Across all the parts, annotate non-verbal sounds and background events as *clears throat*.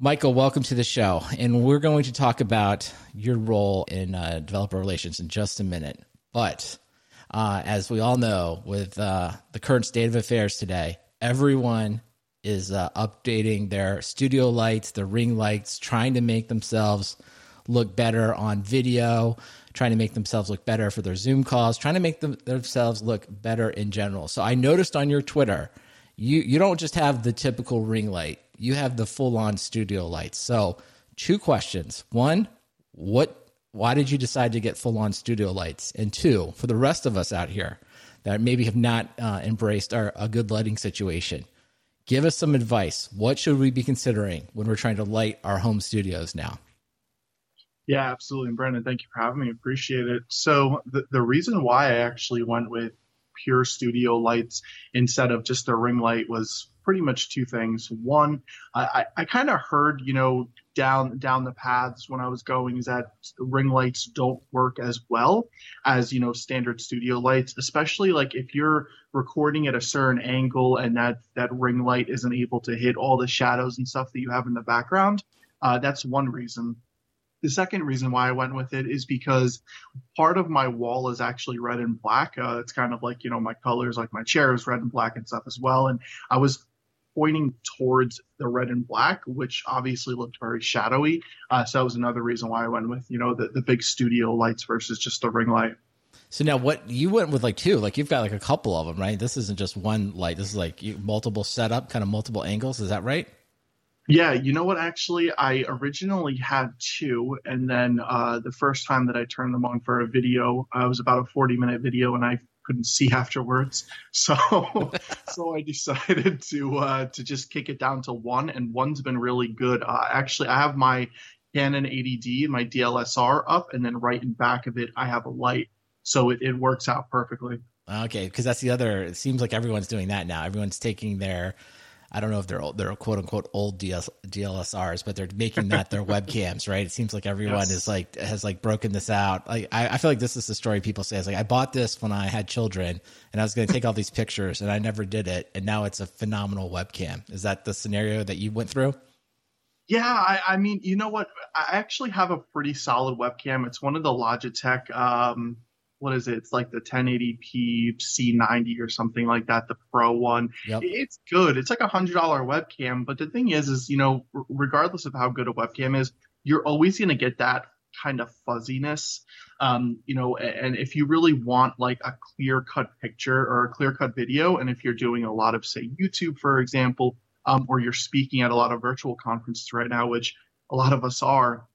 Michael, welcome to the show. And we're going to talk about your role in uh, developer relations in just a minute. But uh, as we all know, with uh, the current state of affairs today, everyone is uh, updating their studio lights, their ring lights, trying to make themselves look better on video, trying to make themselves look better for their Zoom calls, trying to make them, themselves look better in general. So I noticed on your Twitter, you you don't just have the typical ring light, you have the full on studio lights. So two questions: one, what why did you decide to get full on studio lights? And two, for the rest of us out here that maybe have not uh, embraced our a good lighting situation, give us some advice. What should we be considering when we're trying to light our home studios now? Yeah, absolutely. And Brandon, thank you for having me. Appreciate it. So the, the reason why I actually went with pure studio lights instead of just a ring light was pretty much two things. One, I, I kind of heard, you know, down down the paths when I was going is that ring lights don't work as well as you know standard studio lights, especially like if you're recording at a certain angle and that that ring light isn't able to hit all the shadows and stuff that you have in the background. Uh, that's one reason. The second reason why I went with it is because part of my wall is actually red and black. Uh, it's kind of like, you know, my colors, like my chair is red and black and stuff as well. And I was pointing towards the red and black, which obviously looked very shadowy. Uh, so that was another reason why I went with, you know, the, the big studio lights versus just the ring light. So now what you went with like two, like you've got like a couple of them, right? This isn't just one light. This is like multiple setup, kind of multiple angles. Is that right? Yeah, you know what? Actually, I originally had two, and then uh, the first time that I turned them on for a video, uh, it was about a forty-minute video, and I couldn't see afterwards. *laughs* So, *laughs* so I decided to uh, to just kick it down to one, and one's been really good. Uh, actually, I have my Canon 80D and my DLSR up, and then right in back of it, I have a light, so it, it works out perfectly. Okay, because that's the other. It seems like everyone's doing that now. Everyone's taking their I don't know if they're old, they're quote unquote old DS, DLSRs, but they're making that their *laughs* webcams, right? It seems like everyone yes. is like has like broken this out. Like I, I, feel like this is the story people say. It's like I bought this when I had children, and I was going to take all these pictures, and I never did it, and now it's a phenomenal webcam. Is that the scenario that you went through? Yeah, I, I mean, you know what? I actually have a pretty solid webcam. It's one of the Logitech. Um, what is it? It's like the 1080p C90 or something like that, the Pro one. Yep. It's good. It's like a hundred dollar webcam, but the thing is, is you know, regardless of how good a webcam is, you're always going to get that kind of fuzziness. Um, you know, and if you really want like a clear cut picture or a clear cut video, and if you're doing a lot of say YouTube, for example, um, or you're speaking at a lot of virtual conferences right now, which a lot of us are,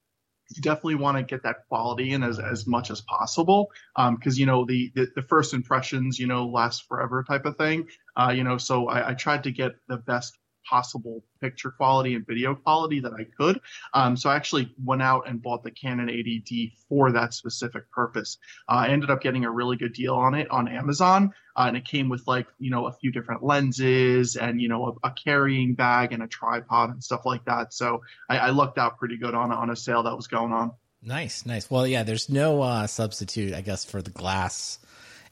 you definitely want to get that quality in as, as much as possible because um, you know the, the, the first impressions you know last forever type of thing. Uh, you know so I, I tried to get the best possible picture quality and video quality that I could. Um, so I actually went out and bought the Canon 80D for that specific purpose. Uh, I ended up getting a really good deal on it on Amazon, uh, and it came with like you know a few different lenses and you know a, a carrying bag and a tripod and stuff like that. So I, I lucked out pretty good on on a sale that was going on. Nice, nice. Well, yeah, there's no uh, substitute, I guess, for the glass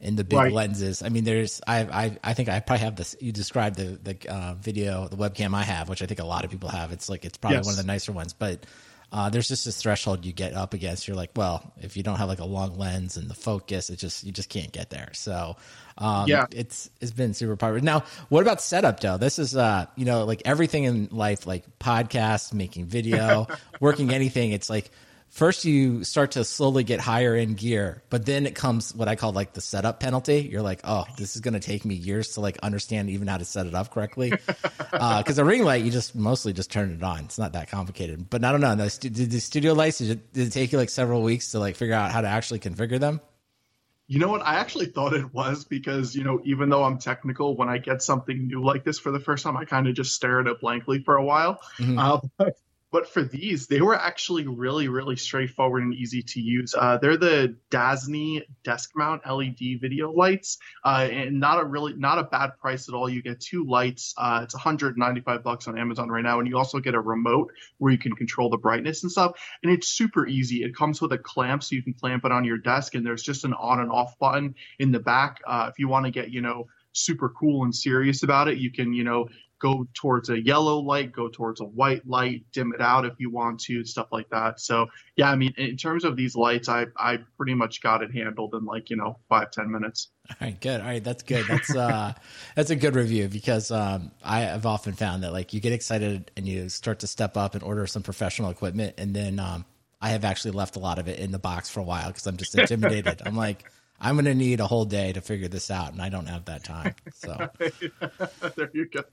in the big right. lenses. I mean, there's I I I think I probably have this. You described the the uh, video, the webcam I have, which I think a lot of people have. It's like it's probably yes. one of the nicer ones, but. Uh, there's just this threshold you get up against. You're like, well, if you don't have like a long lens and the focus, it just you just can't get there. So, um, yeah, it's it's been super popular. Now, what about setup though? This is uh, you know, like everything in life, like podcasts, making video, *laughs* working anything. It's like first you start to slowly get higher in gear, but then it comes what I call like the setup penalty. You're like, oh, this is going to take me years to like understand even how to set it up correctly. Because uh, a ring light, you just mostly just turn it on. It's not that complicated. But I don't know. Did the studio lights did it, did it take you like several weeks to like figure out how to actually configure them? You know what? I actually thought it was because, you know, even though I'm technical, when I get something new like this for the first time, I kind of just stare at it blankly for a while. Mm-hmm. Uh, but but for these, they were actually really, really straightforward and easy to use. Uh, they're the Dazzne desk mount LED video lights, uh, and not a really not a bad price at all. You get two lights. Uh, it's 195 bucks on Amazon right now, and you also get a remote where you can control the brightness and stuff. And it's super easy. It comes with a clamp, so you can clamp it on your desk, and there's just an on and off button in the back. Uh, if you want to get, you know, super cool and serious about it, you can, you know, go towards a yellow light, go towards a white light, dim it out if you want to, stuff like that. So yeah, I mean, in terms of these lights, I I pretty much got it handled in like you know five ten minutes. All right, good. All right, that's good. That's uh *laughs* that's a good review because um I have often found that like you get excited and you start to step up and order some professional equipment and then um I have actually left a lot of it in the box for a while because I'm just intimidated. I'm like I'm going to need a whole day to figure this out, and I don't have that time. So *laughs* there you go.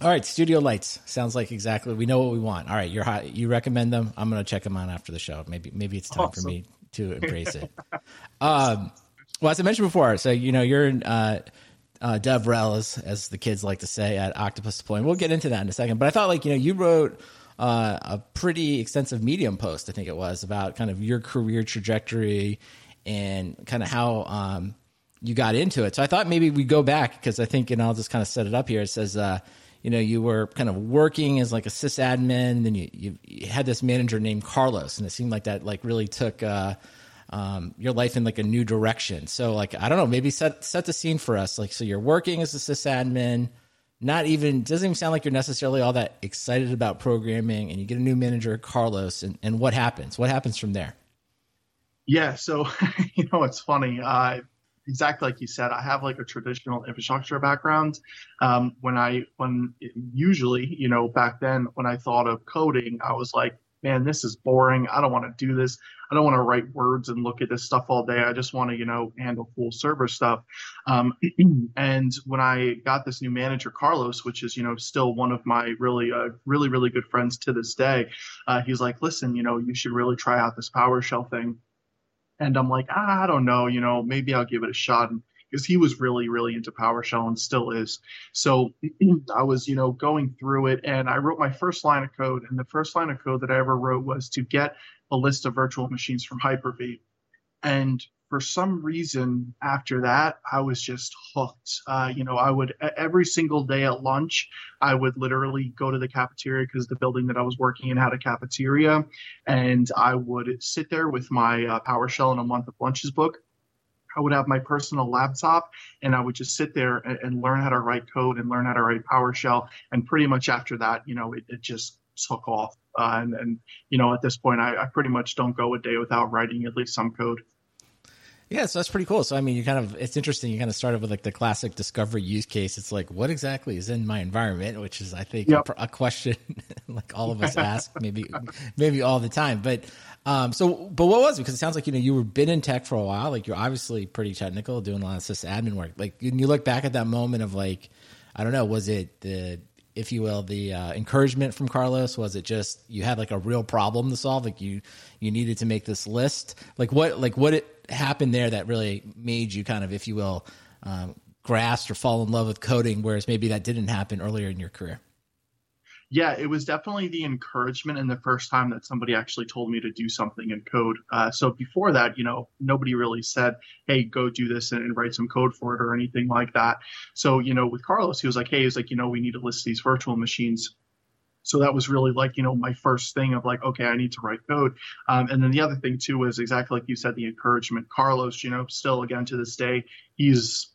All right, studio lights sounds like exactly we know what we want. All right, you're hot. You recommend them? I'm going to check them out after the show. Maybe maybe it's time awesome. for me to embrace it. um, well, as I mentioned before, so you know you're in uh, uh, DevRel, as as the kids like to say at Octopus Deploy. We'll get into that in a second. But I thought like you know you wrote uh, a pretty extensive Medium post, I think it was, about kind of your career trajectory and kind of how um, you got into it. So I thought maybe we go back because I think, and I'll just kind of set it up here. It says, uh, you know, you were kind of working as like a sysadmin, then you, you, you, had this manager named Carlos, and it seemed like that like really took uh, um, your life in like a new direction. So like I don't know, maybe set set the scene for us. Like so, you're working as a sysadmin. Not even doesn't even sound like you're necessarily all that excited about programming, and you get a new manager, Carlos, and, and what happens? What happens from there? Yeah, so *laughs* you know it's funny. Uh, exactly like you said, I have like a traditional infrastructure background. Um, when I when usually you know back then when I thought of coding, I was like, man, this is boring. I don't want to do this. I don't want to write words and look at this stuff all day. I just want to you know handle full server stuff. Um, *clears throat* and when I got this new manager, Carlos, which is you know still one of my really uh, really really good friends to this day, uh, he's like, listen, you know, you should really try out this PowerShell thing and I'm like, ah, I don't know, you know, maybe I'll give it a shot. because he was really, really into PowerShell and still is. So *clears throat* I was, you know, going through it and I wrote my first line of code. And the first line of code that I ever wrote was to get a list of virtual machines from Hyper-V. And for some reason after that i was just hooked uh, you know i would every single day at lunch i would literally go to the cafeteria because the building that i was working in had a cafeteria and i would sit there with my uh, PowerShell in a Month of Lunches book I would have my personal laptop and I would just sit there and, and, learn how to write code and learn how to write PowerShell. And pretty much after that, you know, it, it just took off. Uh, and, and, you know, at this point, I, I pretty much don't go a day without writing at least some code. Yeah, so that's pretty cool. So I mean, you kind of it's interesting. You kind of started with like the classic discovery use case. It's like, what exactly is in my environment? Which is, I think, yep. a, a, question *laughs* like all of us ask, maybe maybe all the time. But um, so, but what was it? Because it sounds like you know you were been in tech for a while. Like you're obviously pretty technical, doing a lot of sysadmin work. Like when you look back at that moment of like, I don't know, was it the if you will, the uh, encouragement from Carlos? Was it just you had like a real problem to solve? Like you you needed to make this list? Like what like what it happened there that really made you kind of, if you will, um, grasp or fall in love with coding, whereas maybe that didn't happen earlier in your career? Yeah, it was definitely the encouragement and the first time that somebody actually told me to do something in code. Uh, so before that, you know, nobody really said, "Hey, go do this and, and, write some code for it" or anything like that. So you know, with Carlos, he was like, "Hey, he's like, you know, we need to list these virtual machines so that was really like you know my first thing of like okay i need to write code. Um, and then the other thing too was exactly like you said the encouragement. Carlos you know still again to this day he's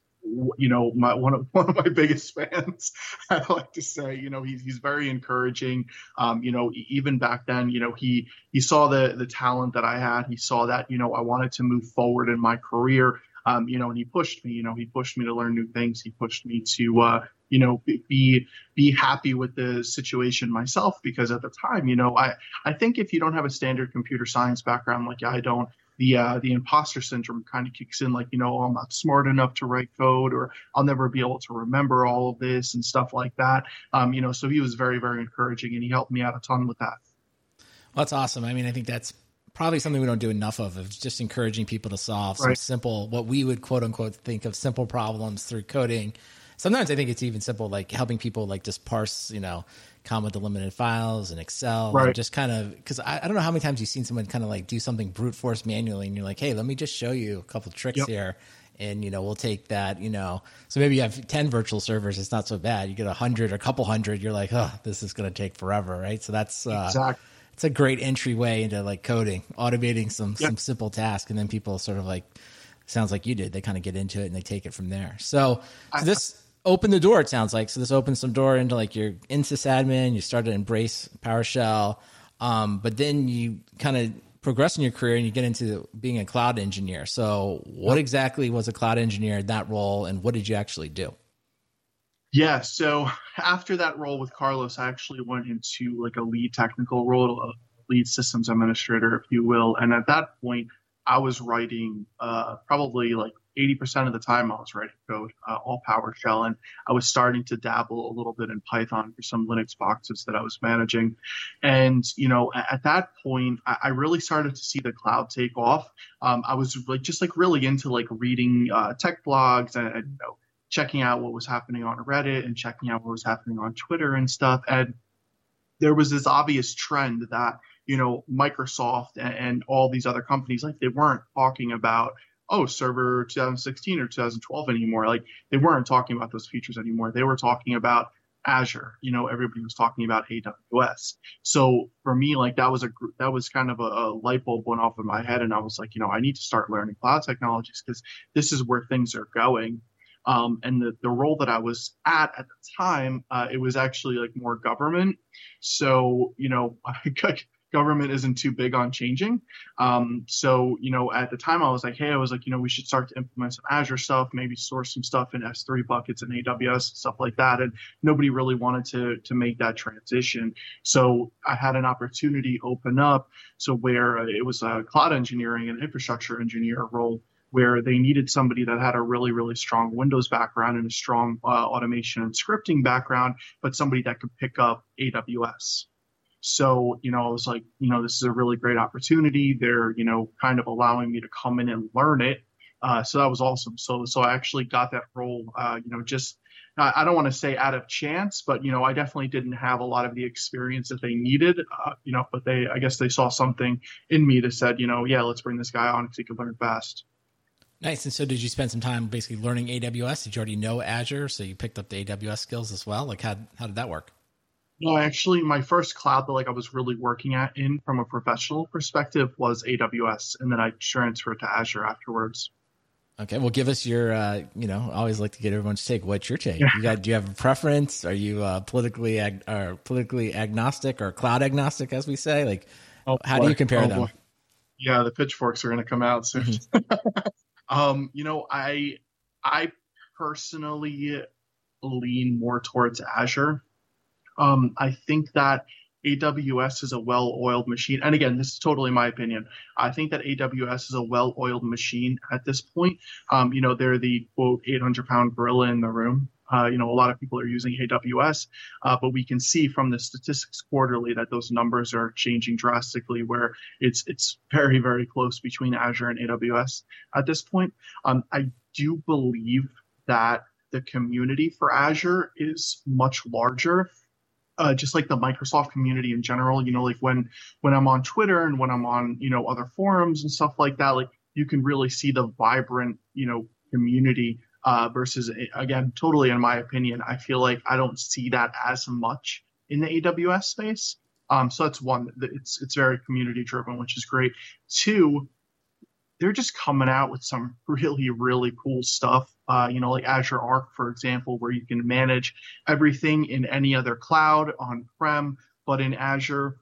you know my one of *laughs* one of my biggest *laughs* fans i like to say. You know he's, he's very encouraging. Um, you know even back then you know he he saw the the talent that i had. He saw that you know i wanted to move forward in my career. Um, you know, and he pushed me. You know, he pushed me to learn new things. He pushed me to, uh, you know, be be happy with the situation myself because at the time, you know, I I think if you don't have a standard computer science background like I don't, the uh, the imposter syndrome kind of kicks in. Like, you know, I'm not smart enough to write code, or I'll never be able to remember all of this and stuff like that. Um, you know, so he was very very encouraging, and he helped me out a ton with that. Well, that's awesome. I mean, I think that's probably something we don't do enough of of just encouraging people to solve right. some simple what we would quote unquote think of simple problems through coding sometimes i think it's even simple like helping people like just parse you know comma delimited files and excel right. and just kind of because I, I, don't know how many times you've seen someone kind of like do something brute force manually and you're like hey let me just show you a couple tricks yep. here and you know we'll take that you know so maybe you have 10 virtual servers it's not so bad you get a hundred or a couple hundred you're like oh this is going to take forever right so that's uh, exactly it's a great entryway into like coding, automating some yep. some simple task, and then people sort of like sounds like you did. They kind of get into it and they take it from there. So, so this opened the door. It sounds like so. This opens some door into like your in sysadmin. You start to embrace PowerShell, um, but then you kind of progress in your career and you get into being a cloud engineer. So, what exactly was a cloud engineer in that role, and what did you actually do? Yeah, so *laughs* after that role with Carlos, I actually went into like a lead technical role, a lead systems administrator, if you will. And at that point, I was writing uh, probably like 80% of the time I was writing code, uh, all PowerShell, and I was starting to dabble a little bit in Python for some Linux boxes that I was managing. And, you know, at, at that point, I, I, really started to see the cloud take off. Um, I was like, just like really into like reading uh, tech blogs and, and, you know, checking out what was happening on Reddit and checking out what was happening on Twitter and stuff. And there was this obvious trend that, you know, Microsoft and, and all these other companies, like they weren't talking about oh, server 2016 or 2012 anymore. Like they weren't talking about those features anymore. They were talking about Azure. You know, everybody was talking about AWS. So for me, like that was a that was kind of a, a light bulb went off in my head, and I was like, you know, I need to start learning cloud technologies because this is where things are going. Um, and the, the role that I was at at the time, uh, it was actually like more government. So, you know, *laughs* government isn't too big on changing. Um, so, you know, at the time I was like, hey, I was like, you know, we should start to implement some Azure stuff, maybe source some stuff in S3 buckets and AWS, stuff like that. And nobody really wanted to, to make that transition. So I had an opportunity open up. So where it was a cloud engineering and infrastructure engineer role where they needed somebody that had a really, really strong Windows background and a strong uh, automation and scripting background, but somebody that could pick up AWS. So, you know, I was like, you know, this is a really great opportunity. They're, you know, kind of allowing me to come in and learn it. Uh, so that was awesome. So, so I actually got that role, uh, you know, just, I don't want to say out of chance, but, you know, I definitely didn't have a lot of the experience that they needed, uh, you know, but they, I guess they saw something in me that said, you know, yeah, let's bring this guy on because he can learn fast. Nice. And so, did you spend some time basically learning AWS? Did you already know Azure, so you picked up the AWS skills as well? Like, how how did that work? No, actually, my first cloud that like I was really working at in from a professional perspective was AWS, and then I transferred to Azure afterwards. Okay, well, give us your. Uh, you know, I always like to get everyone's take. What's your take? You got? Do you have a preference? Are you uh, politically ag- or politically agnostic or cloud agnostic, as we say? Like, oh, how boy. do you compare oh, them? Boy. Yeah, the pitchforks are going to come out soon. Mm-hmm. *laughs* um, you know, I I personally lean more towards Azure um, I think that AWS is a well-oiled machine. And again, this is totally my opinion. I think that AWS is a well-oiled machine at this point. Um, you know, they're the quote 800-pound gorilla in the room. Uh, you know, a lot of people are using AWS, uh, but we can see from the statistics quarterly that those numbers are changing drastically. Where it's it's very very close between Azure and AWS at this point. Um, I do believe that the community for Azure is much larger uh, just like the Microsoft community in general. You know, like when when I'm on Twitter and when I'm on you know other forums and stuff like that, like you can really see the vibrant you know community uh, versus again, totally in my opinion, I feel like I don't see that as much in the AWS space. Um, so that's one. It's it's very community driven, which is great. Two, they're just coming out with some *laughs* really really cool stuff uh, you know like azure arc for example where you can manage everything in any other cloud on prem but in azure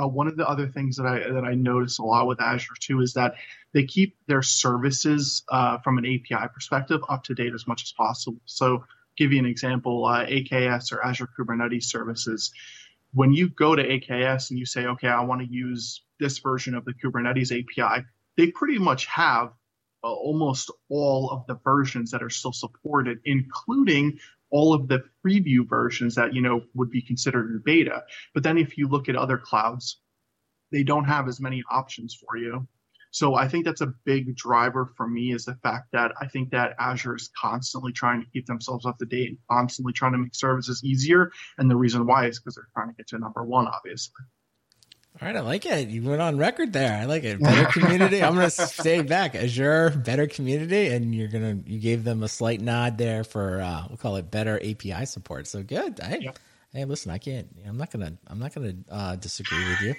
uh, one of the other things that I that I notice a lot with Azure too is that they keep their services uh, from an API perspective up to date as much as possible. So, give you an example, uh, AKS or Azure Kubernetes services. When you go to AKS and you say, okay, I want to use this version of the Kubernetes API, they pretty much have uh, almost all of the versions that are still supported, including all of the preview versions that you know would be considered in beta. But then if you look at other clouds, they don't have as many options for you. So I think that's a big driver for me is the fact that I think that Azure is constantly trying to keep themselves up to date, constantly trying to make services easier. And the reason why is because they're trying to get to number one, obviously. All right, I like it. You went on record there. I like it. Better *laughs* community. I'm going to stay back. Azure, better community, and you're going to you gave them a slight nod there for uh, we'll call it better API support. So good. I, Hey, listen, I can't. I'm not gonna. I'm not gonna uh, disagree with you.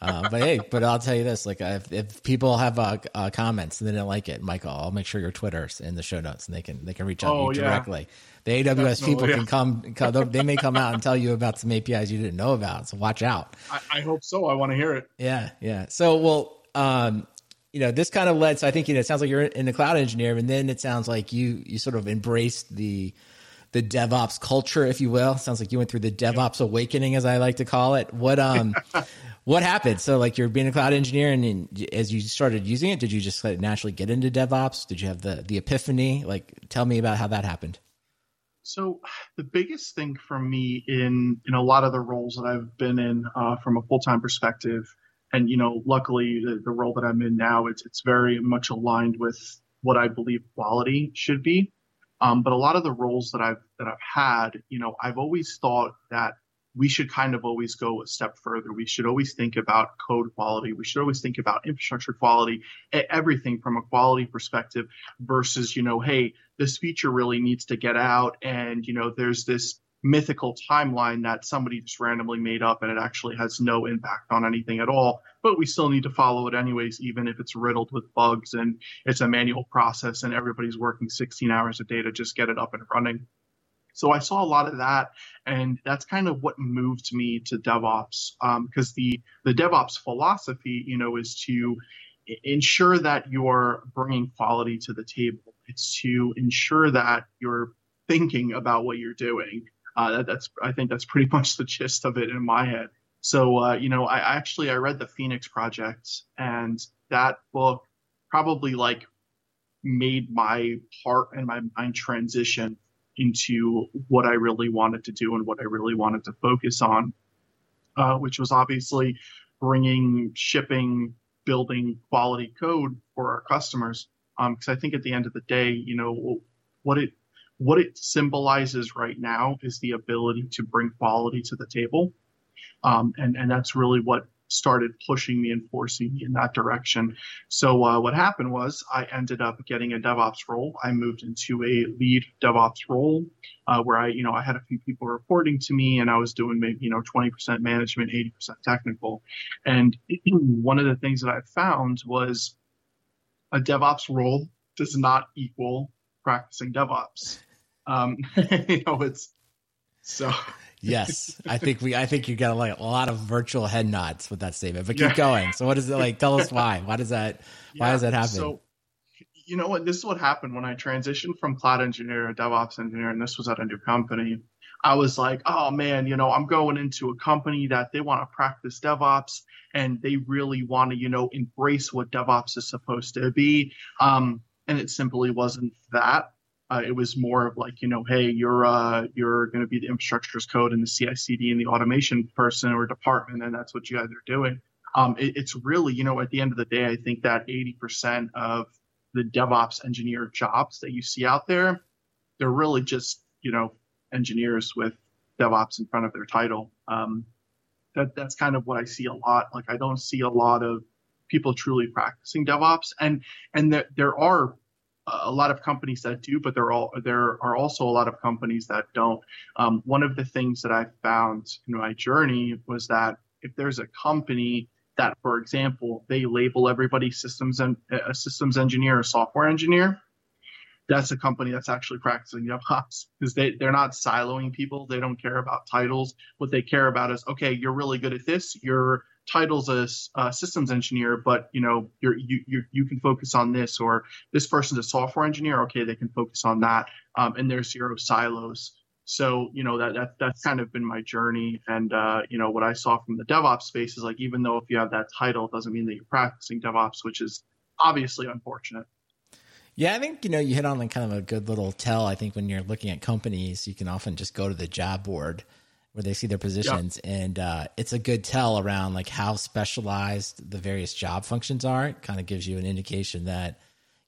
Uh, but hey, but I'll tell you this: like, if, if people have uh, uh, comments and they don't like it, Michael, I'll make sure your Twitter's in the show notes and they can they can reach out oh, to you directly. Yeah. The AWS Definitely, people yeah. can come, come. They may come out and tell you about some APIs you didn't know about. So watch out. I, I hope so. I want to hear it. Yeah, yeah. So well, um, you know, this kind of led. So I think you know, it sounds like you're in the cloud engineer, and then it sounds like you you sort of embraced the the DevOps culture, if you will. Sounds like you went through the DevOps awakening, as I like to call it. What um, *laughs* what happened? So, like, you're being a cloud engineer, and, and as you started using it, did you just like, naturally get into DevOps? Did you have the the epiphany? Like, tell me about how that happened. So, the biggest thing for me in in a lot of the roles that I've been in uh, from a full time perspective, and you know, luckily the, the role that I'm in now, it's it's very much aligned with what I believe quality should be. Um, but a lot of the roles that I've that I've had, you know, I've always thought that we should kind of always go a step further. We should always think about code quality. We should always think about infrastructure quality, everything from a quality perspective versus, you know, hey, this feature really needs to get out. And, you know, there's this mythical timeline that somebody just randomly made up and it actually has no impact on anything at all. But we still need to follow it anyways, even if it's riddled with bugs and it's a manual process and everybody's working 16 hours a day to just get it up and running. So I saw a lot of that, and that's kind of what moved me to DevOps because um, the the DevOps philosophy, you know, is to ensure that you're bringing quality to the table. It's to ensure that you're thinking about what you're doing uh, that, that's I think that's pretty *laughs* much the gist of it in my head. So uh, you know, I actually I read the Phoenix Project, and that book probably like made my heart and my mind transition into what I really wanted to do and what I really wanted to focus on, uh, which was obviously bringing shipping, building quality code for our customers. Because um, I think at the end of the day, you know, what it what it symbolizes right now is the ability to bring quality to the table. Um, and, and that's really what started pushing me and forcing me in that direction. So uh, what happened was I ended up getting a DevOps role. I moved into a lead DevOps role uh, where I, you know, I had a few people reporting to me and I was doing maybe, you know, 20% management, 80% technical. And *clears throat* one of the things that I found was a DevOps role does not equal practicing DevOps. Um, *laughs* you know, it's so. *laughs* yes, I think we. I think you got like a lot of virtual head nods with that statement. But keep yeah. going. So, what is it like? Tell us why. Why does that? Why yeah, does that happen? So, you know what? This is what happened when I transitioned from cloud engineer to DevOps engineer, and this was at a new company. I was like, oh man, you know, I'm going into a company that they want to practice DevOps and they really want to, you know, embrace what DevOps is supposed to be. Um, and it simply wasn't that. Uh, it was more of like, you know, hey, you're uh, you're going to be the infrastructure as code and the CI/CD and the automation person or department, and that's what you guys are doing. Um, it, it's really, you know, at the end of the day, I think that 80% of the DevOps engineer jobs that you see out there, they're really just, you know, engineers with DevOps in front of their title. Um, that that's kind of what I see a lot. Like I don't see a lot of people truly practicing DevOps, and and there there are a lot of companies that do, but there are all, there are also a lot of companies that don't. Um, one of the things that I found in my journey was that if there's a company that, for example, they label everybody systems and a systems engineer or software engineer, that's a company that's actually practicing DevOps because they, they're not siloing people. They don't care about titles. What they care about is, okay, you're really good at this. You're titles as a systems engineer, but you know you you you can focus on this, or this person's a software engineer. Okay, they can focus on that, um, and there's zero silos. So you know that that that's kind of been my journey, and uh, you know what I saw from the DevOps space is like even though if you have that title, it doesn't mean that you're practicing DevOps, which is obviously unfortunate. Yeah, I think you know you hit on like kind of a good little tell. I think when you're looking at companies, you can often just go to the job board where they see their positions. Yeah. and uh, it's a good tell around like how specialized the various job functions are. It kind of gives you an indication that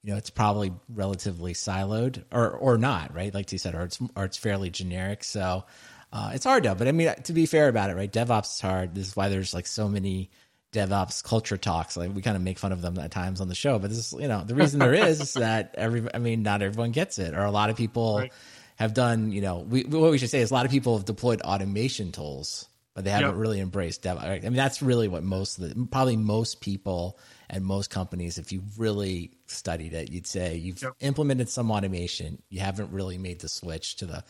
you know it's probably relatively siloed or or not right? Like you said or it's or it's fairly generic. So uh, it's hard though. But i mean to be fair about it right? Devops is hard. This is why there's like so many DevOps culture talks. Like we kind of make fun of them at times on the show, but this is, you know, the reason there is, is that every, I mean, not everyone gets it, or a lot of people right have done, you know, we, what we should say is a lot of people have deployed automation tools, but they haven't yep. really embraced dev. I mean, that's really what most of the, probably most people and most companies, if you really studied it, you'd say you've yep. implemented some automation. You haven't really made the switch to the,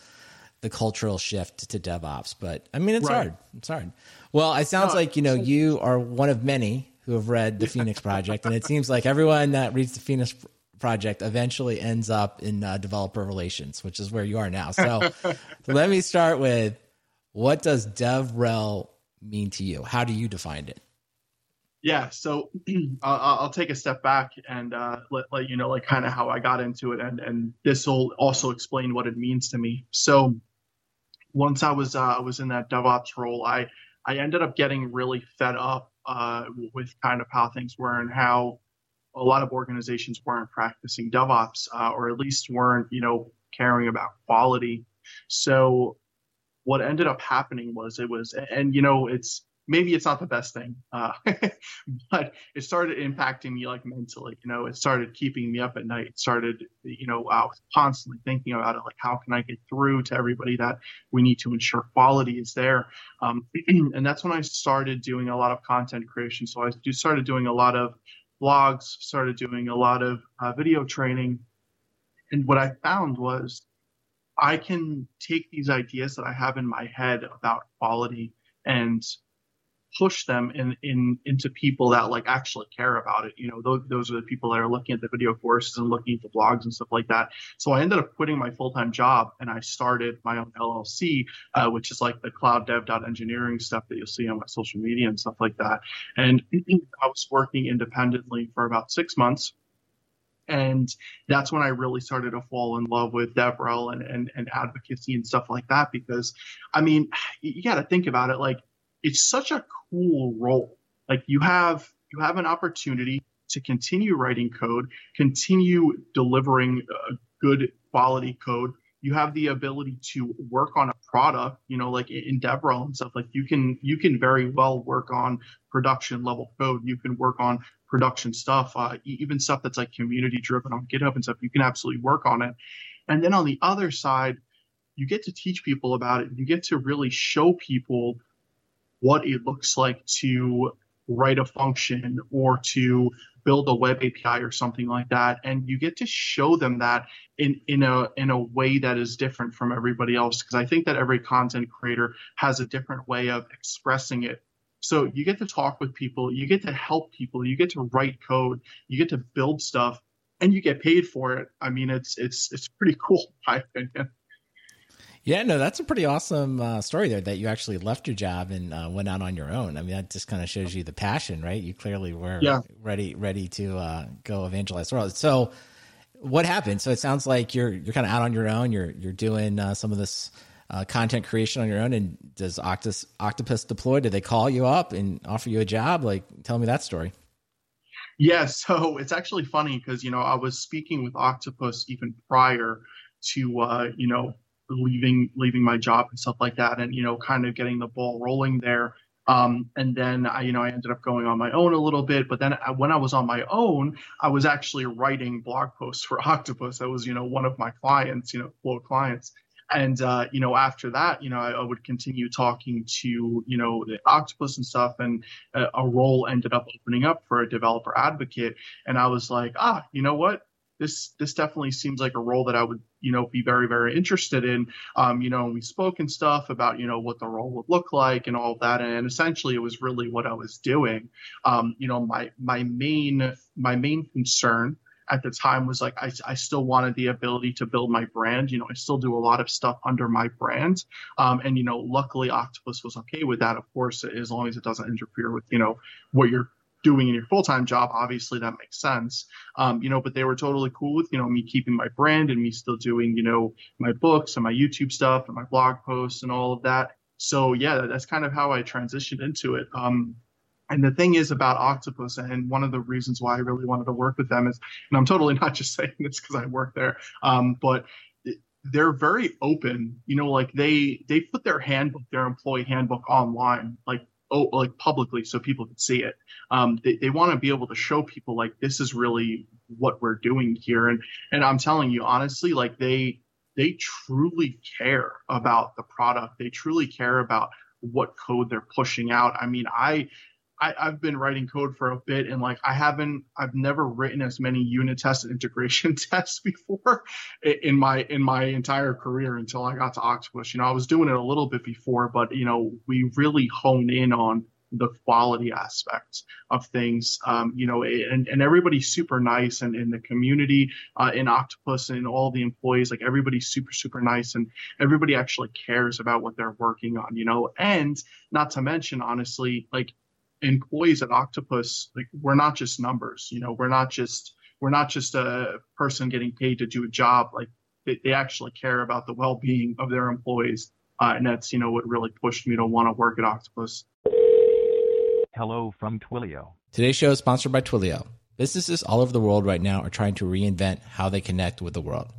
the cultural shift to DevOps. But I mean, it's right. hard. It's hard. Well, it sounds no, like, you know, you are one of many who have read the *laughs* Phoenix Project, and it seems like everyone that reads the Phoenix Project eventually ends up in uh, developer relations, which is where you are now. So, *laughs* let me start with what does DevRel mean to you? How do you define it? Yeah, so *clears throat* I'll, I'll, take a step back and uh, let, let you know like kind of how I got into it, and and this will also explain what it means to me. So once I was uh, I was in that DevOps role, I I ended up getting really fed up uh, with kind of how things were and how a lot of organizations weren't practicing DevOps uh, or at least weren't, you know, caring about quality. So what ended up happening was it was, and you know, it's maybe it's not the best thing, uh, *laughs* but it started impacting me like mentally. You know, it started keeping me up at night. It started, you know, I was constantly thinking about it, like how can I get through to everybody that we need to ensure quality is there. Um, *clears throat* and that's when I started doing a lot of content creation. So I started doing a lot of blogs, started doing a lot of uh, video training, and what I found was I can take these ideas that I have in my head about quality and push them in, in into people that like actually care about it. You know, those, those are the people that are looking at the video courses and looking at the blogs and stuff like that. So I ended up quitting my full time job and I started my own LLC, uh, which is like the cloud dev engineering stuff that you'll see on my social media and stuff like that. And *clears throat* I was working independently for about six months. And that's when I really started to fall in love with DevRel and, and, and advocacy and stuff like that. Because, I mean, *sighs* you got to think about it. Like, it's such a cool role. Like you have you have an opportunity to continue writing code, continue delivering uh, good quality code. You have the ability to work on a product, you know, like in DevRel and stuff. Like you can you can very well work on production level code. You can work on production stuff, uh, even stuff that's like community driven on GitHub and stuff. You can absolutely work on it. And then on the other side, you get to teach people about it. You get to really show people what it looks like to write a function or to build a web API or something like that. And you get to show them that in, in a in a way that is different from everybody else. Because I think that every content creator has a different way of expressing it. So you get to talk with people, you get to help people, you get to write code, you get to build stuff, and you get paid for it. I mean, it's it's it's pretty *laughs* cool, in my opinion. Yeah, no, that's a pretty awesome uh, story there that you actually left your job and uh, went out on your own. I mean, that just kind of shows you the passion, right? You clearly were yeah. ready, ready to uh, go evangelize the world. So, what happened? So it sounds like you're you're kind of out on your own. You're you're doing uh, some of this uh, content creation on your own. And does Octopus Octopus deploy? Did they call you up and offer you a job? Like, tell me that story. Yeah, *laughs* so it's actually funny because you know I was speaking with Octopus even prior to uh, you know leaving leaving my job and stuff like that, and you know, kind of getting the ball rolling there. Um, and then I, you know, I ended up going on my own a little bit. But then I, when I was on my own, I was actually writing blog posts for *laughs* Octopus. That was, you know, one of my clients, you know, quote clients. And uh, you know, after that, you know, I, I, would continue talking to, you know, the Octopus and stuff. And a, a role ended up opening up for a developer advocate. And I was like, ah, you know what? This this definitely seems like a role that I would you know be very very interested in. Um, you know, we spoke and stuff about you know what the role would look like and all that, and essentially it was really what I was doing. Um, you know, my my main my main concern at the time was like I, I still wanted the ability to build my brand you know i still do a lot of stuff under my brand um, and you know luckily octopus was okay with that of course as long as it doesn't interfere with you know what you're doing in your full time job, obviously that makes sense. Um, you know, but they were totally cool with, you know, me keeping my brand and me still doing, you know, my books and my YouTube stuff and my blog posts and all of that. So yeah, that's kind of how I transitioned into it. Um, and the thing is about Octopus, and one of the reasons why I really wanted to work with them is, and I'm totally *laughs* not just saying this because I work there, um, but they're very open. You know, like they they put their handbook, their employee handbook online. Like oh, like publicly so people can see it. Um, they, they want to be able to show people like this is really what we're doing here. And and I'm telling you honestly, like they they truly care about the product. They truly care about what code they're pushing out. I mean, I, I have been writing code for a bit, and like I haven't, I've never written as many unit tests and integration *laughs* tests before in my in my entire career until I got to Octopus. You know, I was doing it a little bit before, but you know, we really hone in on the quality aspects of things. Um, you know, and, and everybody's super nice and in the community uh, in Octopus and all the employees, like everybody's super, super nice and everybody actually cares about what they're working on, you know, and not to mention, honestly, like employees at Octopus, like we're not just numbers, you know, we're not just, we're not just a person getting paid to do a job. Like they, they actually care about the well-being of their employees. Uh, and that's, you know, what really pushed me to want to work at Octopus. Hello from Twilio. Today's show is sponsored by Twilio. Businesses all over the world right now are trying to reinvent how they connect with the world.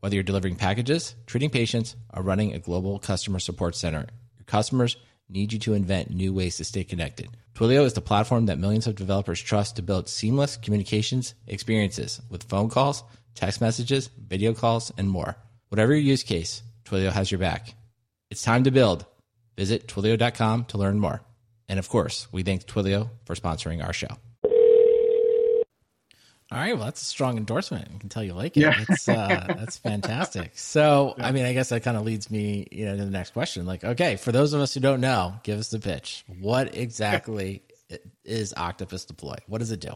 Whether you're delivering packages, treating patients, or running a global customer support center, your customers need you to invent new ways to stay connected. Twilio is the platform that millions of developers trust to build seamless communications experiences with phone calls, text messages, video calls, and more. Whatever your use case, Twilio has your back. It's time to build. Visit twilio.com to learn more. And of course, we thank Twilio for sponsoring our show. All right, well, that's a strong endorsement. I can tell you like it. Yeah. That's uh, *laughs* that's fantastic. So, yeah. I mean, I guess that kind of leads me, you know, to the next question. Like, okay, for those of us who don't know, give us the pitch. What exactly is Octopus Deploy? What does it do?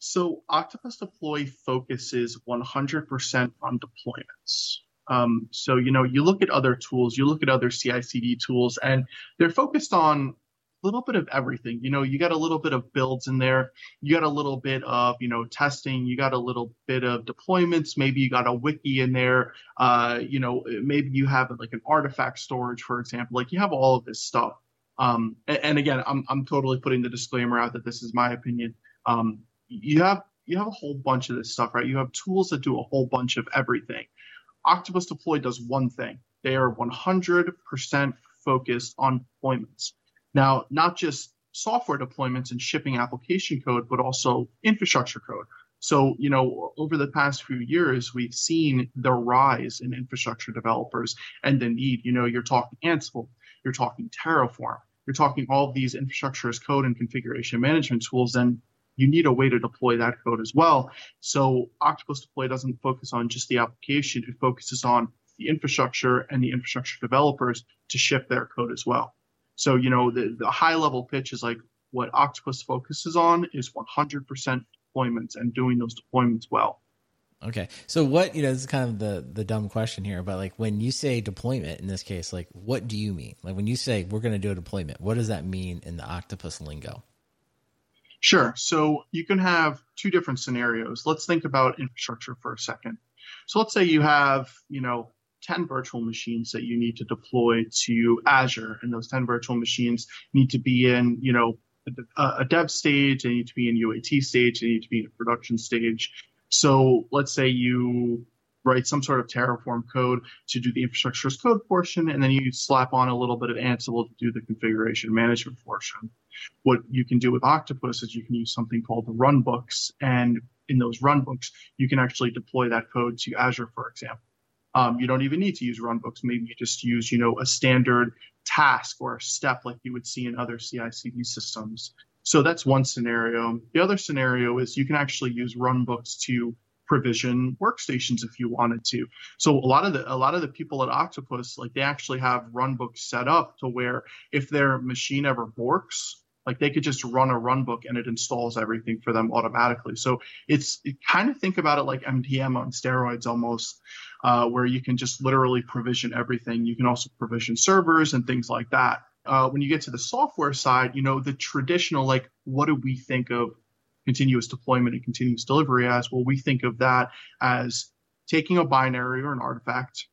So, Octopus Deploy focuses 100% on deployments. Um, so, you know, you look at other tools, you look at other CI/CD tools, and they're focused on little bit of everything. You know, you got a little bit of builds in there. You got a little bit of, you know, testing. You got a little bit of deployments. Maybe you got a wiki in there. Uh, you know, maybe you have like an artifact storage, for example. Like you have all of this stuff. Um, and, and, again, I'm, I'm totally putting the disclaimer out that this is my opinion. Um, you have, you have a whole bunch of this stuff, right? You have tools that do a whole bunch of everything. Octopus Deploy does one thing. They are 100% focused on deployments. Now, not just software deployments and shipping application code, but also infrastructure code. So, you know, over the past few years, we've seen the rise in infrastructure developers and the need. You know, you're talking Ansible, you're talking Terraform, you're talking all of these infrastructure as code and configuration management tools, and you need a way to deploy that code as well. So, Octopus Deploy doesn't focus on just the application, it focuses on the infrastructure and the infrastructure developers to ship their code as well. So, you know, the, the high level pitch is like what Octopus focuses on is 100% deployments and doing those deployments well. Okay. So what, you know, this is kind of the the dumb question here, but like when you say deployment in this case, like what do you mean? Like when you say we're going to do a deployment, what does that mean in the Octopus lingo? Sure. So you can have two different scenarios. Let's think about infrastructure for a second. So let's say you have, you know, 10 virtual machines that you need to deploy to Azure. And those 10 virtual machines need to be in, you know, a, a dev stage, they need to be in UAT stage, they need to be in a production stage. So let's say you write some sort of Terraform code to do the infrastructure as code portion, and then you slap on a little bit of Ansible to do the configuration management portion. What you can do with Octopus is you can use something called the runbooks, and in those runbooks, you can actually deploy that code to Azure, for example. Um, you don't even need to use runbooks. Maybe you just use, you know, a standard task or a step like you would see in other CI/CD systems. So that's one scenario. The other scenario is you can actually use runbooks to provision workstations if you wanted to. So a lot of the a lot of the people at Octopus like they actually have runbooks set up to where if their machine ever borks, like they could just run a runbook and it installs everything for them automatically. So it's it kind of think about it like MDM on steroids almost, uh, where you can just literally provision everything. You can also provision servers and things like that. Uh, when you get to the software side, you know the traditional like what do we think of continuous deployment and continuous delivery as? Well, we think of that as taking a binary or an artifact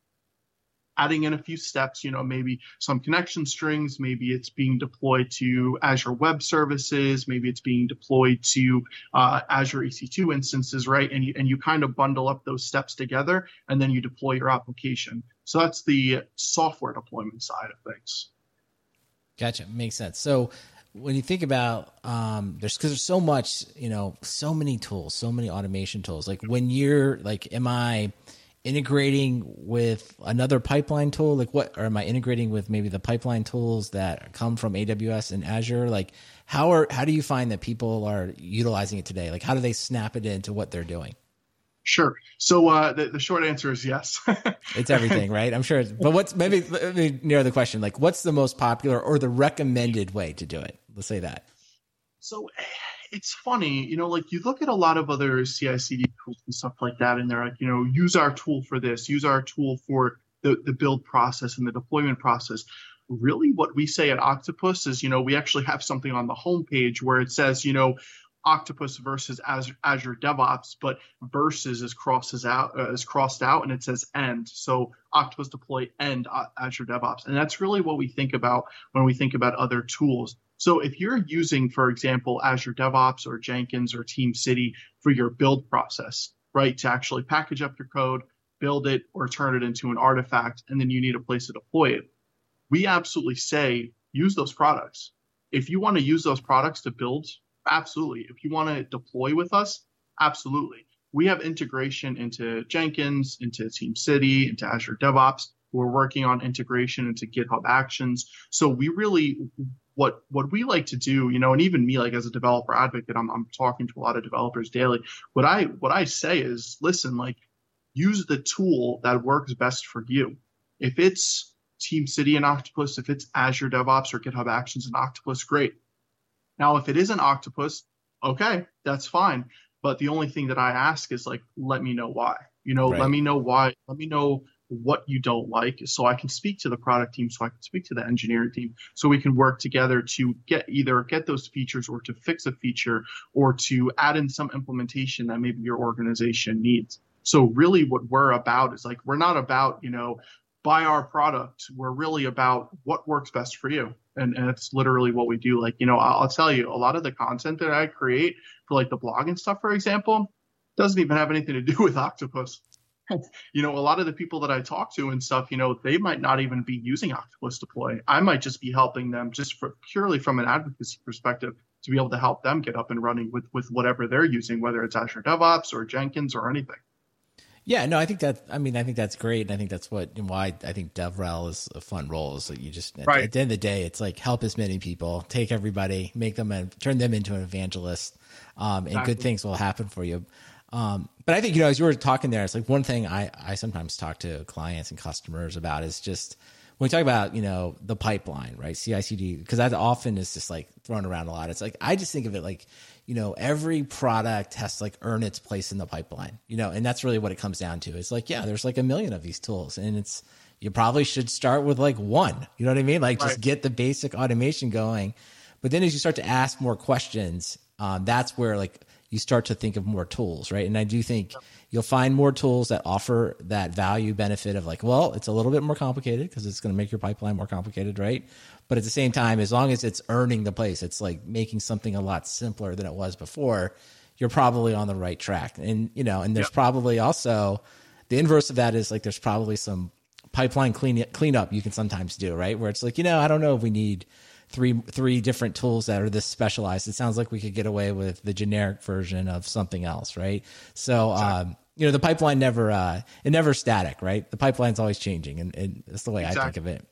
adding in a few steps, you know, maybe some connection strings, maybe it's being deployed to Azure Web Services, maybe it's being deployed to uh, Azure EC2 instances, right? And you, and you kind of bundle up those steps together and then you deploy your application. So that's the software deployment side of things. Gotcha. Makes sense. So when you think about um there's because there's so much you know so many tools so many automation tools like when you're like am i integrating with another pipeline tool? Like what, or am I integrating with maybe the pipeline tools that come from AWS and Azure? Like how are, how do you find that people are utilizing it today? Like how do they snap it into what they're doing? Sure. So uh, the, the short answer is yes. *laughs* it's everything, right? I'm sure. But what's maybe let me narrow the question. Like, what's the most popular or the recommended way to do it? Let's say that. So it's funny, you know, like you look at a lot of other CI/CD tools and stuff like that, and they're like, you know, use our tool for this, use our tool for the the build process and the deployment process. Really, what we say at Octopus is, you know, we actually have something on the homepage where it says, you know, Octopus versus Azure, Azure DevOps, but versus is crosses out uh, is crossed out and it says end. So Octopus deploy end Azure DevOps, and that's really what we think about when we think about other tools. So if you're using, for example, Azure DevOps or Jenkins or TeamCity for your build process, right, to actually package up your code, build it, or turn it into an artifact, and then you need a place to deploy it, we absolutely say use those products. If you want to use those products to build Absolutely. If you want to deploy with us, absolutely. We have integration into Jenkins, into TeamCity, into Azure DevOps. We're working on integration into GitHub Actions. So we really what what we like to do, you know, and even me, like as a developer advocate, I'm I'm talking to a lot of developers daily. What I what I say is, listen, like use the tool that works best for you. If it's Team City and Octopus, if it's Azure DevOps or GitHub Actions and Octopus, great. Now, if it is an octopus, okay, that's fine. But the only thing that I ask is like, let me know why. You know, right. let me know why. Let me know what you don't like so I can speak to the product team, so I can speak to the engineering team, so we can work together to get either get those features or to fix a feature or to add in some implementation that maybe your organization needs. So really what we're about is like we're not about, you know, buy our product. We're really about what works best for you. And, and it's literally what we do. Like, you know, I'll, I'll tell you a lot of the content that I create for like the blog and stuff, for example, doesn't even have anything to do *laughs* with Octopus. *laughs* you know, a lot of the people that I talk to and stuff, you know, they might not even be using Octopus Deploy. I might just be helping them just for purely from an advocacy perspective to be able to help them get up and running with with whatever they're using, whether it's Azure DevOps or Jenkins or anything. Yeah, no, I think that. I mean, I think that's great, and I think that's what why I think DevRel is a fun role. Is that you just at, right. at, the end of the day, it's like help as many people, take everybody, make them, and turn them into an evangelist, um, and exactly. good things will happen for you. Um, but I think you know, as you were talking there, it's like one thing I I sometimes talk to clients and customers about is just when we talk about you know the pipeline, right? CI/CD, because that often is just like thrown around a lot. It's like I just think of it like you know, every product has to like earn its place in the pipeline, you know, and that's really what it comes down to. It's like, yeah, there's like a million of these tools and it's, you probably should start with like one, you know what I mean? Like right. just get the basic automation going. But then as you start to ask more questions, um, that's where like you start to think of more tools, right? And I do think you'll find more tools that offer that value benefit of like, well, it's a little bit more complicated because it's going to make your pipeline more complicated, right? But at the same time, as long as it's earning the place, it's like making something a lot simpler than it was before. You're probably on the right track, and you know, and there's probably also the inverse of that is like there's probably some pipeline clean cleanup you can sometimes do, right? Where it's like, you know, I don't know if we need three three different tools that are this specialized. It sounds like we could get away with the generic version of something else, right? So, um, you know, the pipeline never uh, it never static, right? The pipeline's always changing, and, and that's the way exactly. I think of it.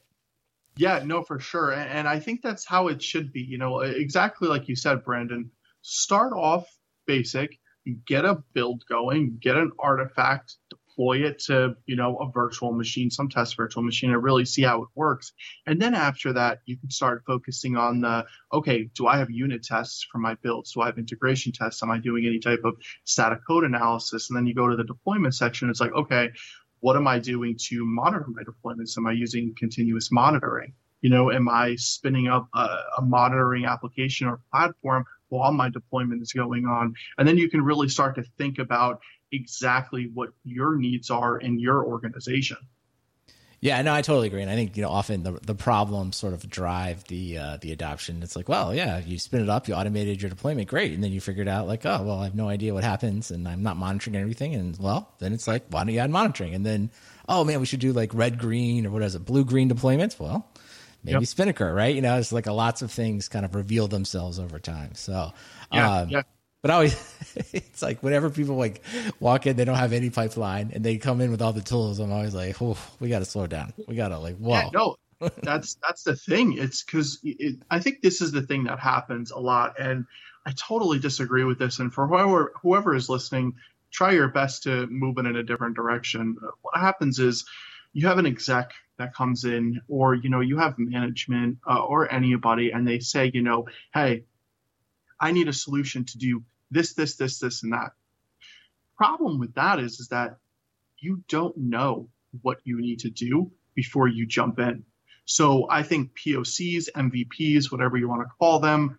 Yeah, no, for sure. And, and I think that's how it should be. You know, exactly like you said, Brandon. Start off basic, get a build going, get an artifact, deploy it to, you know, a virtual machine, some test virtual machine, and really see how it works. And then after that, you can start focusing on the okay, do I have unit tests for my builds? Do I have integration tests? Am I doing any type of static code analysis? And then you go to the deployment section. It's like, okay, what am I doing to monitor my deployments? Am I using continuous monitoring? You know, am I spinning up a, a monitoring application or platform while my deployment is going on? And then you can really start to think about exactly what your needs are in your organization. Yeah, no, I totally agree, and I think you know often the the problems sort of drive the uh, the adoption. It's like, well, yeah, you spin it up, you automated your deployment, great, and then you figured out like, oh, well, I have no idea what happens, and I'm not monitoring everything, and well, then it's like, why don't you add monitoring? And then, oh man, we should do like red green or what is it, blue green deployments? Well, maybe yep. Spinnaker, right? You know, it's like a, lots of things kind of reveal themselves over time. So, yeah, um, yeah. But I always, *laughs* it's like whenever people like walk in, they don't have any pipeline, and they come in with all the tools. I'm always like, oh, we got to slow down. We got to like, whoa. Yeah, no, *laughs* that's that's the thing. It's because it, I think this is the thing that happens a lot, and I totally disagree with this. And for whoever whoever is listening, try your best to move it in a different direction. What happens is you have an exec that comes in, or you know, you have management uh, or anybody, and they say, you know, hey, I need a solution to do this, this, this, this, and that. Problem with that is, is that you don't know what you need to do before you jump in. So I think POCs, MVPs, whatever you want to call them,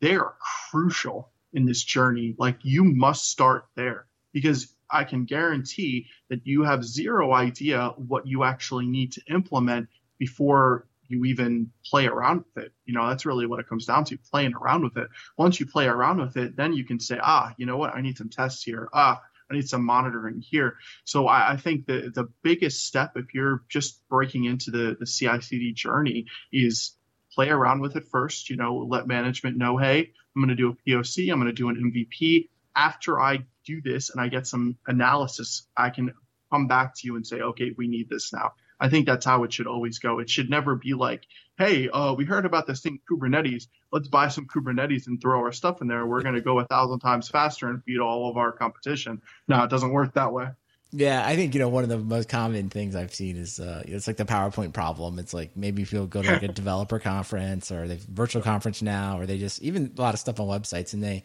they are crucial in this journey. Like you must start there because I can guarantee that you have zero idea what you actually need to implement before you even play around with it. You know, that's really what it comes down to playing around with it. Once you play around with it, then you can say, ah, you know what, I need some tests here. Ah, I need some monitoring here. So I, I think the the biggest step if you're just breaking into the the CI/CD journey is play around with it first. You know, let management know, hey, I'm going to do a POC, I'm going to do an MVP. After I do this and I get some analysis, I can come back to you and say, okay, we need this now. I think that's how it should always go. It should never be like, hey, uh, we heard about this thing Kubernetes. Let's buy some Kubernetes and throw our stuff in there. We're going to go a thousand times faster and beat all of our competition. No, it doesn't work that way. Yeah, I think you know one of the most common things I've seen is uh, it's like the PowerPoint problem. It's like maybe you go to like a *laughs* developer conference or they virtual conference now, or they just even a lot of stuff on websites, and they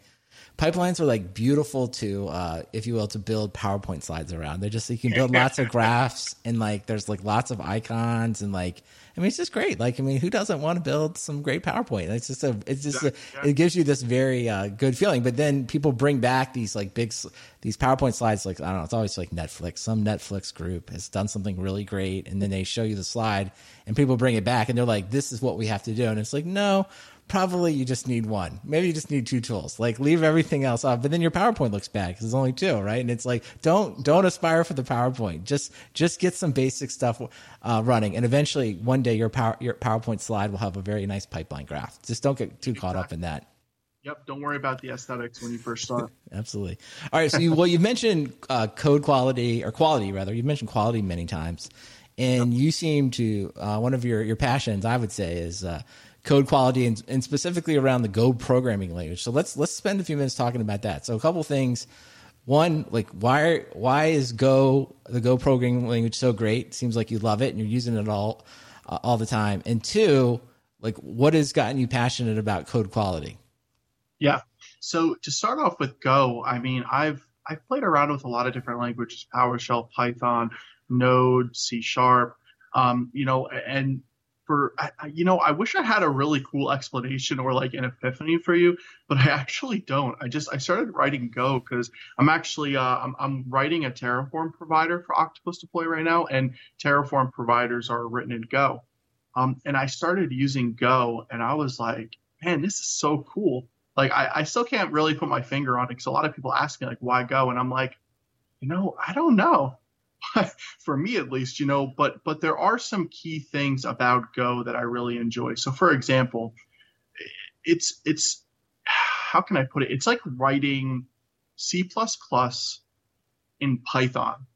pipelines are like beautiful to, uh, if you will, to build PowerPoint slides around. They're just you can build lots of *laughs* graphs and like there's like lots of icons and like I mean it's just great. Like I mean, who doesn't want to build some great PowerPoint? It's just a it's just a, it gives you this very uh, good feeling. But then people bring back these like big these PowerPoint slides. Like I don't know, it's always like Netflix. Some Netflix group has done something really great, and then they show you the slide, and people bring it back, and they're like, "This is what we have to do," and it's like, no probably you just need one. Maybe you just need two tools. Like leave everything else off, but then your PowerPoint looks bad because there's only two, right? And it's like don't don't aspire for the PowerPoint. Just just get some basic stuff uh, running, and eventually one day your power your PowerPoint slide will have a very nice pipeline graph. Just don't get too caught up in that. Yep, don't worry about the aesthetics when you first start. *laughs* Absolutely. All right, so you, well, you've mentioned uh, code quality or quality rather. You've mentioned quality many times, and yep. you seem to uh, one of your your passions, I would say, is uh, code quality and, and specifically around the Go programming language. So let's let's spend a few minutes talking about that. So a couple things. One, like why why is Go the Go programming language so great? seems like you love it and you're using it all uh, all the time. And two, like what has gotten you passionate about code quality? Yeah. So to start off with Go, I mean, I've I've played around with a lot of different languages: PowerShell, Python, Node, C Sharp. Um, you know, and for I, you know i wish i had a really cool explanation or like an epiphany for you but i actually don't. I just i started writing go because i'm actually uh, I'm, I'm writing a terraform provider for octopus deploy right now and terraform providers are written in go. Um, and i started using go and i was like man this is so cool. Like i, I still can't really put my finger on it because a lot of people ask me like why go? And i'm like you know i don't know *laughs* for me at least, you know, but but there are some key things about Go that I really enjoy. So for example, it's it's how can I put it? It's like writing C++ in Python.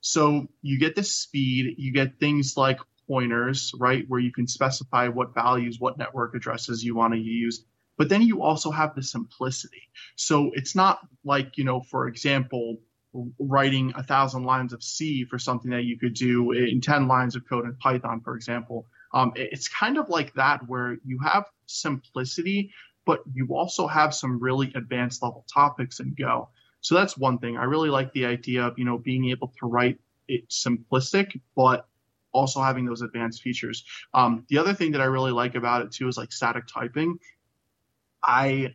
So you get the speed, you get things like pointers, right, where you can specify what values, what network addresses you want to use. But then you also have the simplicity. So it's not like, you know, for example, writing a thousand lines of C for something that you could do in 10 lines of code in Python, for example. Um, it's kind of like that where you have simplicity, but you also have some really advanced level topics in Go. So that's one thing. I really like the idea of, you know, being able to write it simplistic, but also having those advanced features. Um, the other thing that I really like about it too is like static typing. I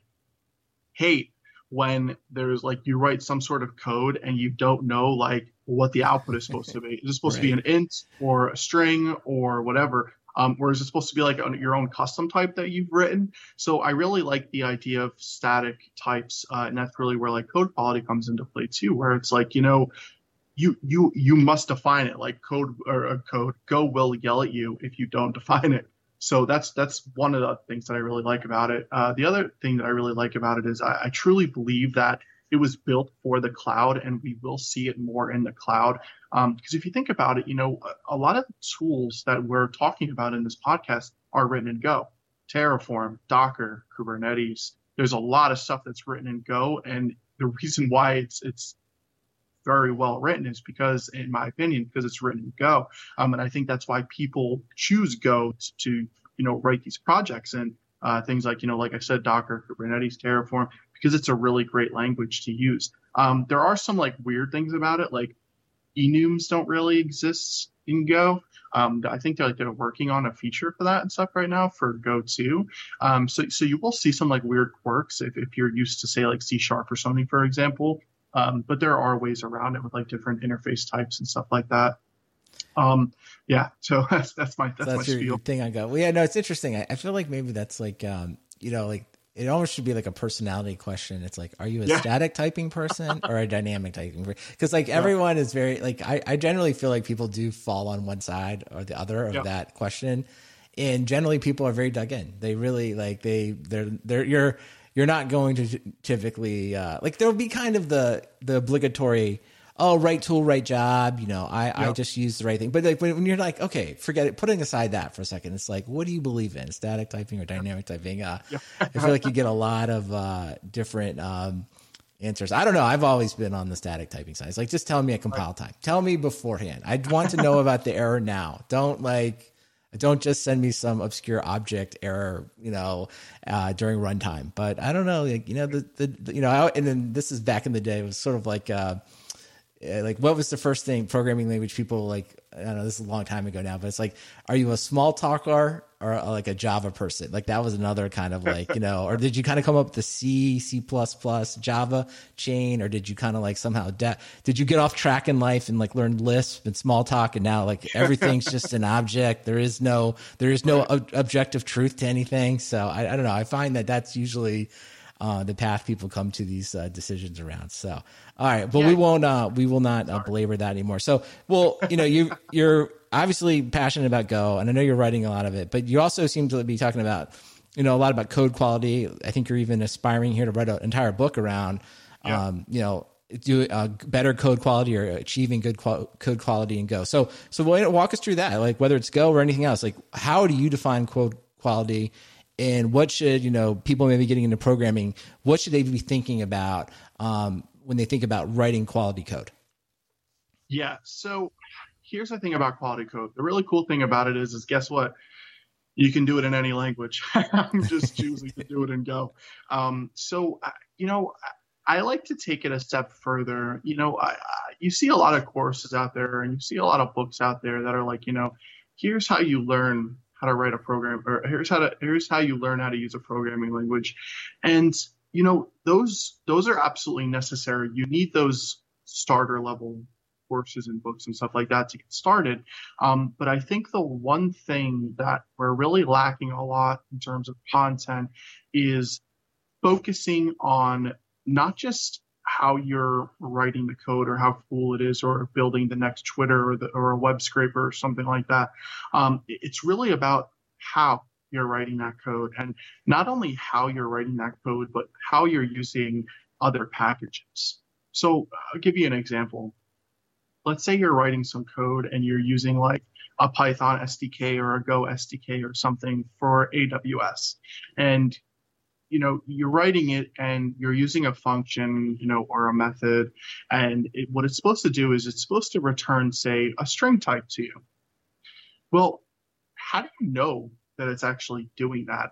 hate when there's like you write some sort of code and you don't know like what the output is supposed to be. Is it supposed right. to be an int or a string or whatever? Um, or is it supposed to be like your own custom type that you've written? So I really like the idea of static types, uh, and that's really where like code quality comes into play too, where it's like you know, you you you must define it. Like code or a uh, code, Go will yell at you if you don't *laughs* define it. So that's that's one of the things that I really like about it. Uh, the other thing that I really like about it is I, I, truly believe that it was built for the cloud, and we will see it more in the cloud. Because um, if you think about it, you know, a, a lot of the tools that we're talking about in this podcast are written in Go, Terraform, Docker, Kubernetes. There's a lot of stuff that's written in Go, and the reason why it's it's very well written is because, in my opinion, because it's written in Go. Um, and I think that's why people choose Go to, you know, write these projects and uh, things like, you know, like I said, Docker, Kubernetes, Terraform, because it's a really great language to use. Um, there are some like weird things about it, like enums don't really exist in Go. Um, I think they're like they're working on a feature for that and stuff right now for Go 2. Um, so so you will see some like weird quirks if, if you're used to say like C sharp or something, for example. Um, but there are ways around it with like different interface types and stuff like that. Um, yeah, so *laughs* that's that's my that's, so that's my your, thing I got. Well, yeah, no, it's interesting. I, I feel like maybe that's like um, you know, like it almost should be like a personality question. It's like, are you a yeah. static typing person or a dynamic typing person? Because like everyone is very like I, I generally feel like people do fall on one side or the other of yeah. that question. And generally people are very dug in. They really like they they're they're you're you're not going to typically uh, like there'll be kind of the the obligatory oh right tool right job you know i yep. i just use the right thing. But like when, when, you're like okay forget it putting aside that for a second it's like what do you believe in? Static typing or dynamic typing? Uh, i feel like you get a lot of uh, different um, answers. I don't know. I've always been on the static typing side. It's like just tell me a compile time. Tell me beforehand. I want to know about the error now. Don't like don't just send me some obscure object error, you know, uh, during runtime. But I don't know, like, you know, the, the, the you know, I, and then this is back in the day. It was sort of like, uh, Uh, like what was the first thing programming language people like i don't know this is a long time ago now but it's like are you a small talker or a, like a java person? Like that was another kind of like you know or did you kind of come up with the c c++ java chain or did you kind of like somehow de- did you get off track in life and like learn lisp and Smalltalk and now like everything's just an object? There is no there is no ob- objective truth to anything. So I, I don't know i find that that's usually uh, the path people come to these uh, decisions around. So, all right, but yeah. we won't, uh, we will not uh, belabor that anymore. So, well, you know, you you're obviously passionate about Go, and I know you're writing a lot of it, but you also seem to be talking about, you know, a lot about code quality. I think you're even aspiring here to write an entire book around, yeah. um, you know, do uh, better code quality or achieving good qual- code quality in Go. So, so walk us through that, like whether it's Go or anything else. Like, how do you define code quality? And what should you know people maybe getting into programming what should they be thinking about um, when they think about writing quality code? Yeah so here's the thing about quality code. The really cool thing about it is is guess what? You can do it in any language. *laughs* I'm just *laughs* choosing to do it in go. Um, so you know I like to take it a step further. You know, I, I, you see a lot of courses out there and you see a lot of books out there that are like, you know, here's how you learn how to write a program or here's how to here's how you learn how to use a programming language. And you know those those are absolutely necessary. You need those starter level courses and books and stuff like that to get started. Um, but i think the one thing that we're really lacking a lot in terms of content is focusing on not just how you're writing the code or how cool it is or building the next Twitter or, the, or a web scraper or something like that. Um, it's really about how you're writing that code and not only how you're writing that code, but how you're using other packages. So I'll give you an example. Let's say you're writing some code and you're using like a Python SDK or a Go SDK or something for AWS. And you know you're writing it and you're using a function you know or a method and it, what it's supposed to do is it's supposed to return say a string type to you. Well how do you know that it's actually doing that?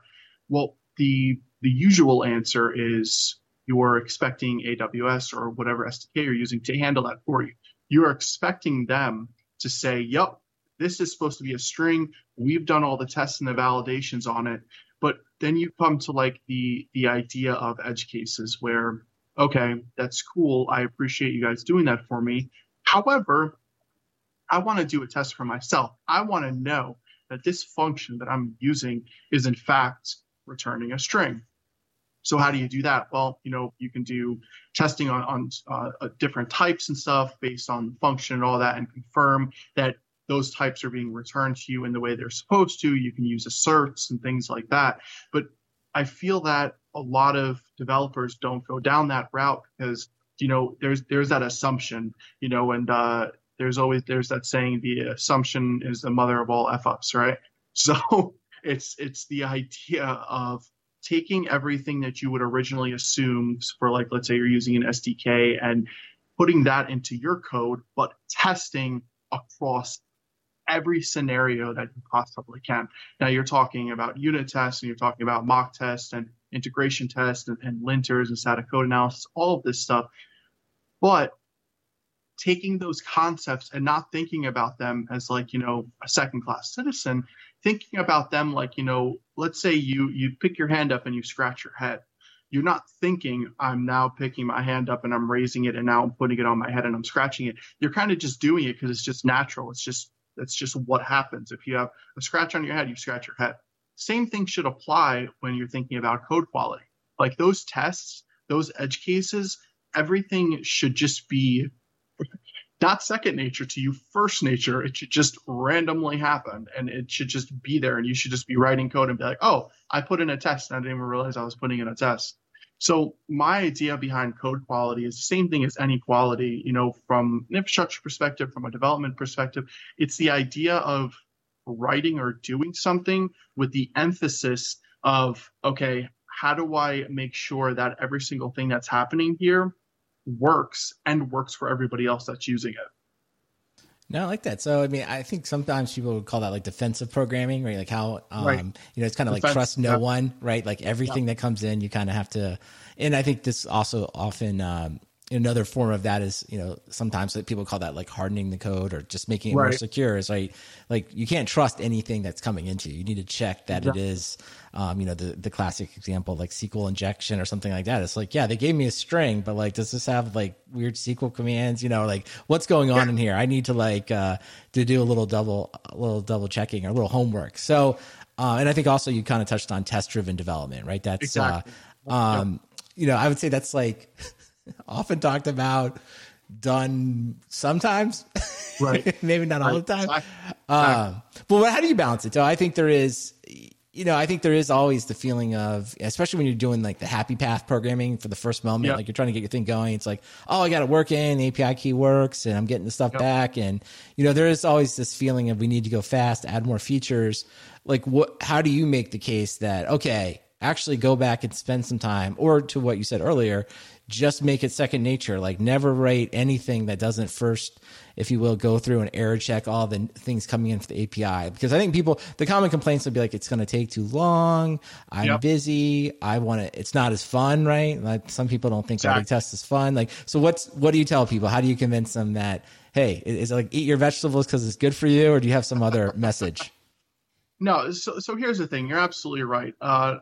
Well the the usual answer is you're expecting aws or whatever sdk you're using to handle that for you. You're expecting them to say yep this is supposed to be a string. We've done all the tests and the validations on it but then you come to like the the idea of edge cases where, okay, that's cool. I appreciate you guys doing that for me. However, I want to do a test for myself. I want to know that this function that I'm using is in fact returning a string. So how do you do that? Well, you know, you can do testing on, on uh, different types and stuff based on function and all that and confirm that those types are being returned to you in the way they're supposed to. You can use asserts and things like that. But I feel that a lot of developers don't go down that route because you know there's there's that assumption, you know, and uh, there's always there's that saying the assumption is the mother of all f ups, right? *laughs* So it's it's the idea of taking everything that you would originally assume for like let's say you're using an SDK and putting that into your code, but testing across every scenario that you possibly can. Now you're talking about unit tests and you're talking about mock tests and integration tests and, and linters and static code analysis, all of this stuff. But taking those concepts and not thinking about them as like, you know, a second class citizen, thinking about them like, you know, let's say you you pick your hand up and you scratch your head. You're not thinking I'm now picking my hand up and I'm raising it and now I'm putting it on my head and I'm scratching it. You're kind of just doing it because it's just natural. It's just that's just what happens. If you have a scratch on your head, you scratch your head. Same thing should apply when you're thinking about code quality. Like those tests, those edge cases, everything should just be not second nature to you, first nature. It should just randomly happen and it should just be there. And you should just be writing code and be like, oh, I put in a test and I didn't even realize I was putting in a test. So my idea behind code quality is the same thing as any quality, you know, from an infrastructure perspective, from a development perspective. It's the idea of writing or doing something with the emphasis of, okay, how do I make sure that every single thing that's happening here works and works for everybody else that's using it? No, I like that. So, I mean, I think sometimes people would call that like defensive programming, right? Like how, um, right. you know, it's kind of like trust no yeah. one, right? Like everything yeah. that comes in, you kind of have to, and I think this also often, um, another form of that is you know sometimes people call that like hardening the code or just making it right. more secure is like like you can't trust anything that's coming into you you need to check that yeah. it is um, you know the the classic example like sql injection or something like that it's like yeah they gave me a string but like does this have like weird sql commands you know like what's going on yeah. in here i need to like uh to do a little double a little double checking or a little homework so uh, and i think also you kind of touched on test driven development right that's exactly. uh um you know i would say that's like *laughs* *laughs* often talked about, done sometimes, right? *laughs* Maybe not all the time. Um, but how do you balance it? So I think there is, you know, I think there is always the feeling of, especially when you're doing like the happy path programming for the first moment, yep. like you're trying to get your thing going. It's like, oh, I got it working. The API key works and I'm getting the stuff yep. back. And, you know, there is always this feeling of we need to go fast, add more features. Like what, how do you make the case that, okay, actually go back and spend some time or to what you said earlier, just make it second nature. Like never write anything that doesn't first, if you will, go through and error check all the things coming in for the API. Because I think people, the common complaints would be like, it's going to take too long. I'm yep. busy. I want to, it's not as fun, right? Like some people don't think exactly. test is fun. Like, so what's, what do you tell people? How do you convince them that, hey, is it like eat your vegetables because it's good for you? Or do you have some other *laughs* message? No. So, so here's the thing. You're absolutely right. Uh,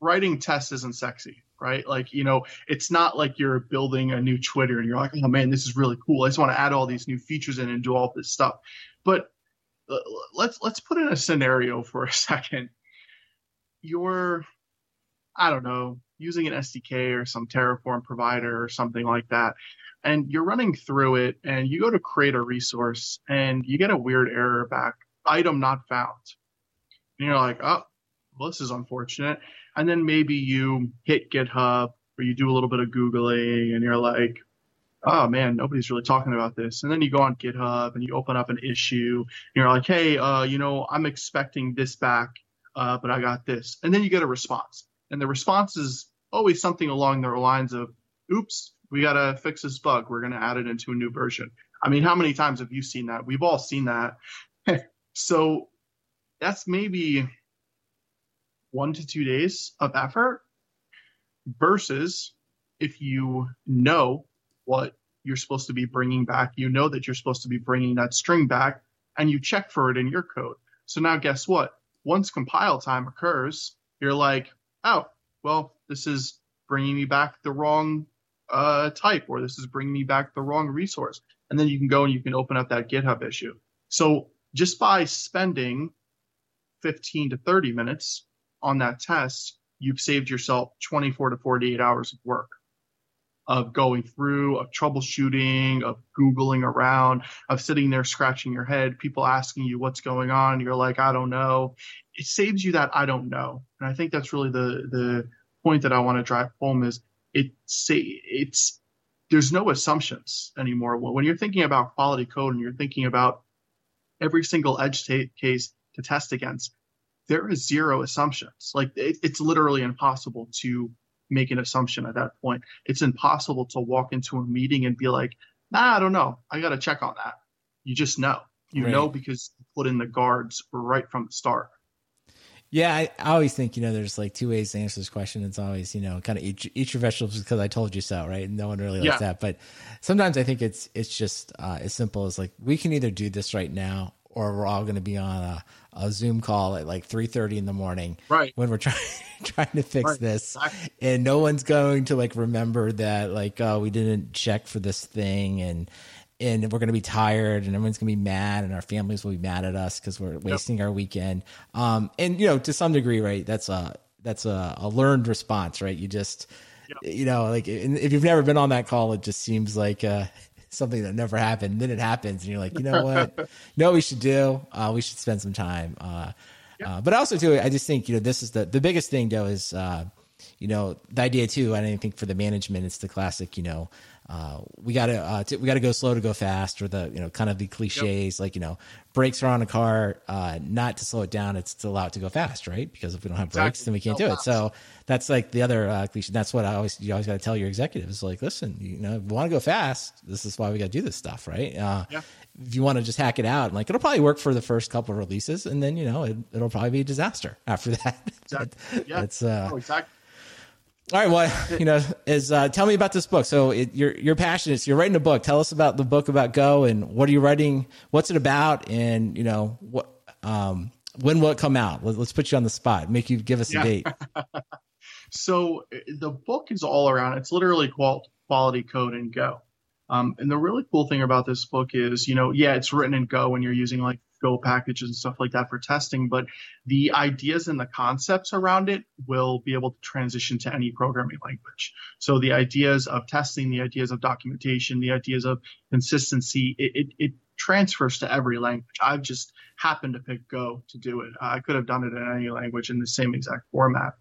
writing tests isn't sexy right? Like, you know, it's not like you're building a new Twitter and you're like, oh man, this is really cool. I just want to add all these new features in and do all this stuff. But uh, let's let's put in a scenario *laughs* for a second. You're, I don't know, using an SDK or some Terraform provider or something like that, and you're running through it, and you go to create a resource, and you get a weird error back, item not found, and you're like, oh, well, this is unfortunate and then maybe you hit GitHub or you do a little bit of Googling and you're like, oh man, nobody's really talking about this. And then you go on GitHub and you open up an issue and you're like, hey, uh, you know, I'm expecting this back, uh, but I got this. And then you get a response. And the response is always something along the lines of, oops, we got to fix this bug. We're going to add it into a new version. I mean, how many times have you seen that? We've all seen that. *laughs* so that's maybe one to two days of effort versus if you know what you're supposed to be bringing back, you know that you're supposed to be bringing that string back, and you check for it in your code. So now, guess what? Once compile time occurs, you're like, oh, well, this is bringing me back the wrong uh, type, or this is bringing me back the wrong resource. And then you can go and you can open up that GitHub issue. So just by spending 15 to 30 minutes on that test, you've saved yourself 24 to 48 hours of work. of going through, of troubleshooting, of Googling around, of sitting there scratching your head, people asking you what's going on. You're like, I don't know. It saves you that I don't know. And I think that's really the, the point that I want to drive home is it say it's, there's no assumptions anymore. When you're thinking about quality code and you're thinking about every single edge t- case to test against, there is zero assumptions. Like it, it's literally impossible to make an assumption at that point. It's impossible to walk into a meeting and be like, nah, I don't know. I got to check on that. You just know. You right. know because you put in the guards right from the start. Yeah, I, I, always think you know there's like two ways to answer this question. It's always you know kind of eat, eat your vegetables because I told you so, right? No one really likes yeah. that, but sometimes I think it's it's just uh, as simple as like we can either do this right now or we're all going to be on a, a Zoom call at like 3:30 in the morning, right? When we're trying *laughs* trying to fix right. this, exactly. and no one's going to like remember that like oh we didn't check for this thing and and we're going to be tired and everyone's going to be mad and our families will be mad at us because we're wasting yep. our weekend. Um, and you know to some degree, right? That's a that's a, a learned response, right? You just yep. you know like if you've never been on that call, it just seems like. Uh, something that never happened. Then it happens, and you're like, you know what? *laughs* no, we should do? Uh, we should spend some time. Uh, uh, but also too, I just think you know this is the the biggest thing though is uh, you know the idea too. I think for the management, it's the classic you know uh, we gotta uh, t- we gotta go slow to go fast, or the you know kind of the cliches yep. like you know brakes are on a car, uh, not to slow it down, it's to allow it to go fast, right? Because if we don't have exactly. brakes, then we can't do it. So that's like the other uh, cliche. That's what I always you always got to tell your executives like, listen, you know, if we want to go fast, this is why we got to do this stuff, right? Uh, yeah. If you want to just hack it out, like it'll probably work for the first couple of releases, and then you know it, will probably be a disaster after *laughs* that. Exactly. Yeah. it's uh, oh, exactly all right. Well, *laughs* you know, is uh, tell me about this book. So it, you're you're passionate. So you're writing a book. Tell us about the book about Go and what are you writing? What's it about? And you know what? Um, when will it come out? Let, us put you on the spot. Make you give us a date. *laughs* so the book is all around. It's literally called Quality Code and Go. Um, and the really cool thing about this book is, you know, yeah, it's written in Go and you're using like Go packages and stuff like that for testing, but the ideas and the concepts around it will be able to transition to any programming language. So the ideas of testing, the ideas of documentation, the ideas of consistency, it, it, it transfers to every language. I've just happened to pick Go to do it. I could have done it in any language in the same exact format.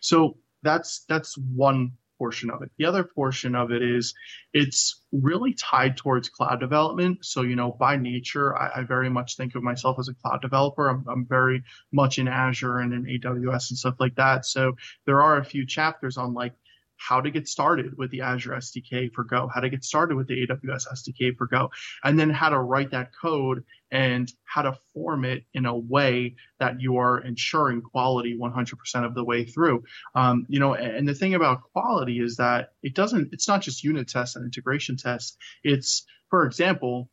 So that's that's one portion of it. The other portion of it is it's really tied towards cloud development. So, you know, by nature, I, I very much think of myself as a cloud developer. I'm, I'm, very much in Azure and in AWS and stuff like that. So there are a few chapters on like how to get started with the Azure SDK for Go, how to get started with the AWS SDK for Go, and then how to write that code and how to form it in a way that you are ensuring quality 100% of the way through. Um, you know, and the thing about quality is that it doesn't, it's not just unit tests and integration tests. It's, for example,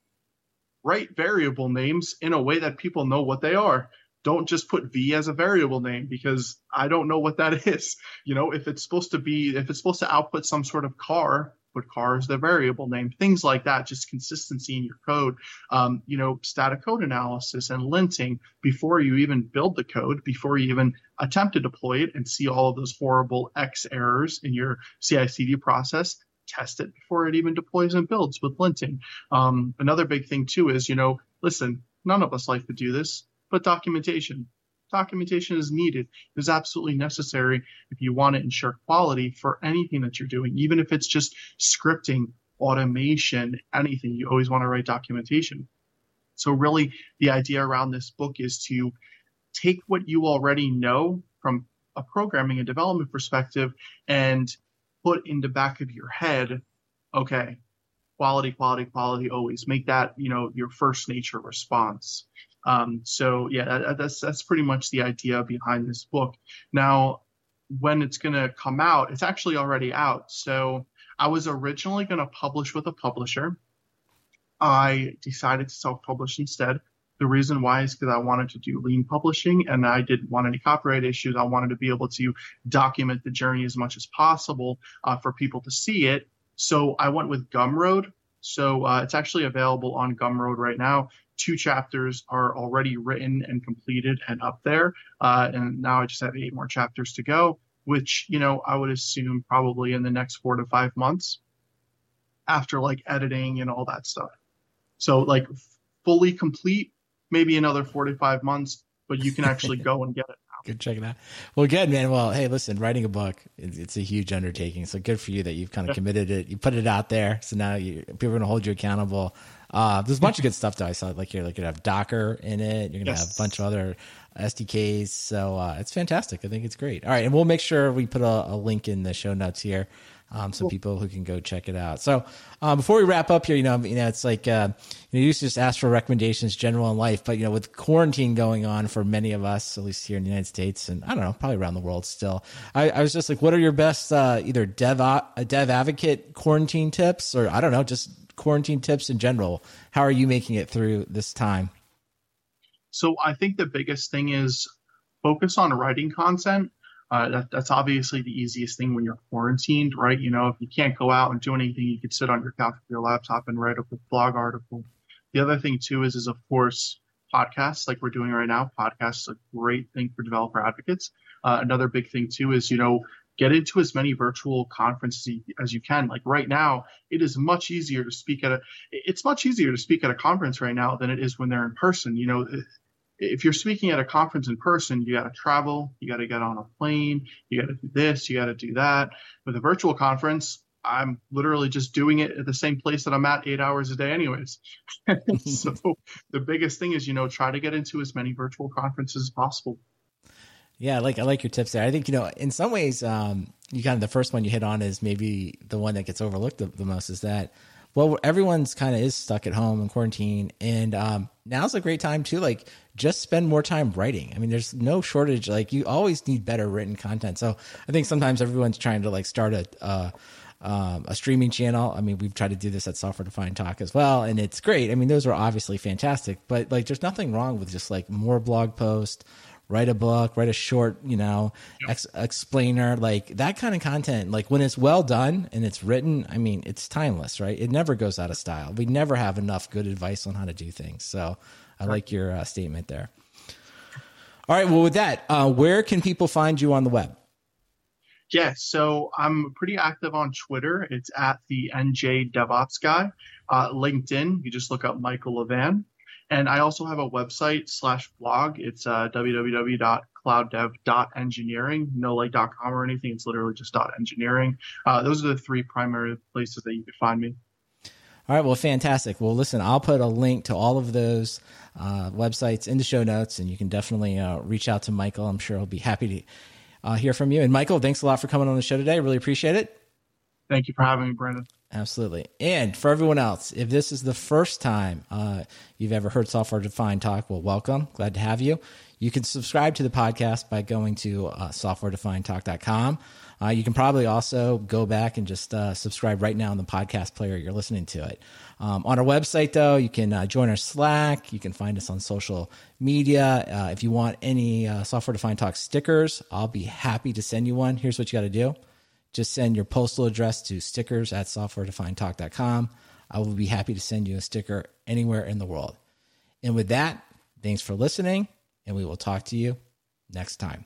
write variable names in a way that people know what they are don't just put v as a variable name because i don't know what that *laughs* is. You know if it's supposed to be if it's supposed to output some sort of car put car as the variable name things like that just consistency in your code. Um, you know static code analysis and linting before you even build the code before you even attempt to deploy it and see all of those horrible x errors in your ci/cd process test it before it even deploys and builds with linting. Um, another big thing too is you know listen none of us like to do this but documentation. Documentation is needed. It is absolutely necessary if you want to ensure quality for anything that you're doing, even if it's just scripting, automation, anything. You always want to write documentation. So, really, the idea around this book is to take what you already know from a programming and development perspective and put in the back of your head, okay, quality, quality, quality always. Make that, you know, your first nature response. Um, so yeah, that, that's that's pretty much the idea behind this book. Now, when it's going to come out, it's actually already out. So I was originally going to publish with a publisher. I decided to self-publish instead. The reason why is because I wanted to do lean publishing and I didn't want any copyright issues. I wanted to be able to document the journey as much as possible uh, for people to see it. So I went with Gumroad. So uh, it's actually available on Gumroad right now two chapters are already written and completed and up there. Uh, and now I just have eight more chapters to go, which, you know, I would assume probably in the next four to five months after like editing and all that stuff. So like fully complete, maybe another four to five months, but you can actually *laughs* go and get it. Good check it out. Well, good man. Well, hey, listen, writing a book, it's a huge undertaking. So good for you that you've kind of committed it. You put it out there. So now you, people are going to hold you accountable. Uh, there's a bunch of good stuff that I saw. Like you're like gonna have Docker in it. You're gonna yes. have a bunch of other SDKs. So uh, it's fantastic. I think it's great. All right, and we'll make sure we put a, a link in the show notes here. Um, so cool. people who can go check it out. So um, before we wrap up here, you know, you know, it's like uh, you, know, you used to just ask for recommendations, general in life, but you know, with quarantine going on for many of us, at least here in the United States, and I don't know, probably around the world still. I, I was just like, what are your best uh, either dev dev advocate quarantine tips, or I don't know, just quarantine tips in general? How are you making it through this time? So I think the biggest thing is focus on writing content. Uh, that, that's obviously the easiest thing when you're quarantined, right? You know, if you can't go out and do anything, you could sit on your couch with your laptop and write a blog article. The other thing too is, is of course, podcasts like we're doing right now. Podcasts are a great thing for developer advocates. Uh, another big thing too is, you know, get into as many virtual conferences as you can. Like right now, it is much easier to speak at a. It's much easier to speak at a conference right now than it is when they're in person. You know, if you're speaking at a conference in person, you got to travel, you got to get on a plane, you got to do this, you got to do that. With a virtual conference, I'm literally just doing it at the same place that I'm at eight hours a day, anyways. *laughs* so the biggest thing is, you know, try to get into as many virtual conferences as possible. Yeah, I like I like your tips there. I think you know, in some ways, um, you kind of the first one you hit on is maybe the one that gets overlooked the, the most. Is that well, everyone's kind of is stuck at home in quarantine, and um, now's a great time too. Like, just spend more time writing. I mean, there's no shortage. Like, you always need better written content. So, I think sometimes everyone's trying to like start a. Uh, um, a streaming channel. I mean, we've tried to do this at Software Defined Talk as well, and it's great. I mean, those are obviously fantastic, but like, there's nothing wrong with just like more blog posts, write a book, write a short, you know, ex- explainer, like that kind of content. Like when it's well done and it's written, I mean, it's timeless, right? It never goes out of style. We never have enough good advice on how to do things. So I like your uh, statement there. All right. Well, with that, uh, where can people find you on the web? Yeah, so I'm pretty active on Twitter. It's at the NJ DevOps guy. Uh, LinkedIn, you just look up Michael Levan. And I also have a website slash blog. It's uh, www.clouddev.engineering, no like .com or anything. It's literally just .engineering. Uh, those are the three primary places that you can find me. All right, well, fantastic. Well, listen, I'll put a link to all of those uh, websites in the show notes, and you can definitely uh, reach out to Michael. I'm sure he'll be happy to uh, hear from you. And Michael, thanks a lot for coming on the show today. Really appreciate it. Thank you for having me, Brandon. Absolutely. And for everyone else, if this is the first time uh, you've ever heard Software Defined Talk, well, welcome. Glad to have you. You can subscribe to the podcast by going to uh, softwaredefinedtalk.com. Uh, you can probably also go back and just uh, subscribe right now in the podcast player you're listening to it. Um, on our website, though, you can uh, join our Slack. You can find us on social media. Uh, if you want any uh, Software Defined Talk stickers, I'll be happy to send you one. Here's what you got to do just send your postal address to stickers at softwaredefinedtalk.com. I will be happy to send you a sticker anywhere in the world. And with that, thanks for listening, and we will talk to you next time.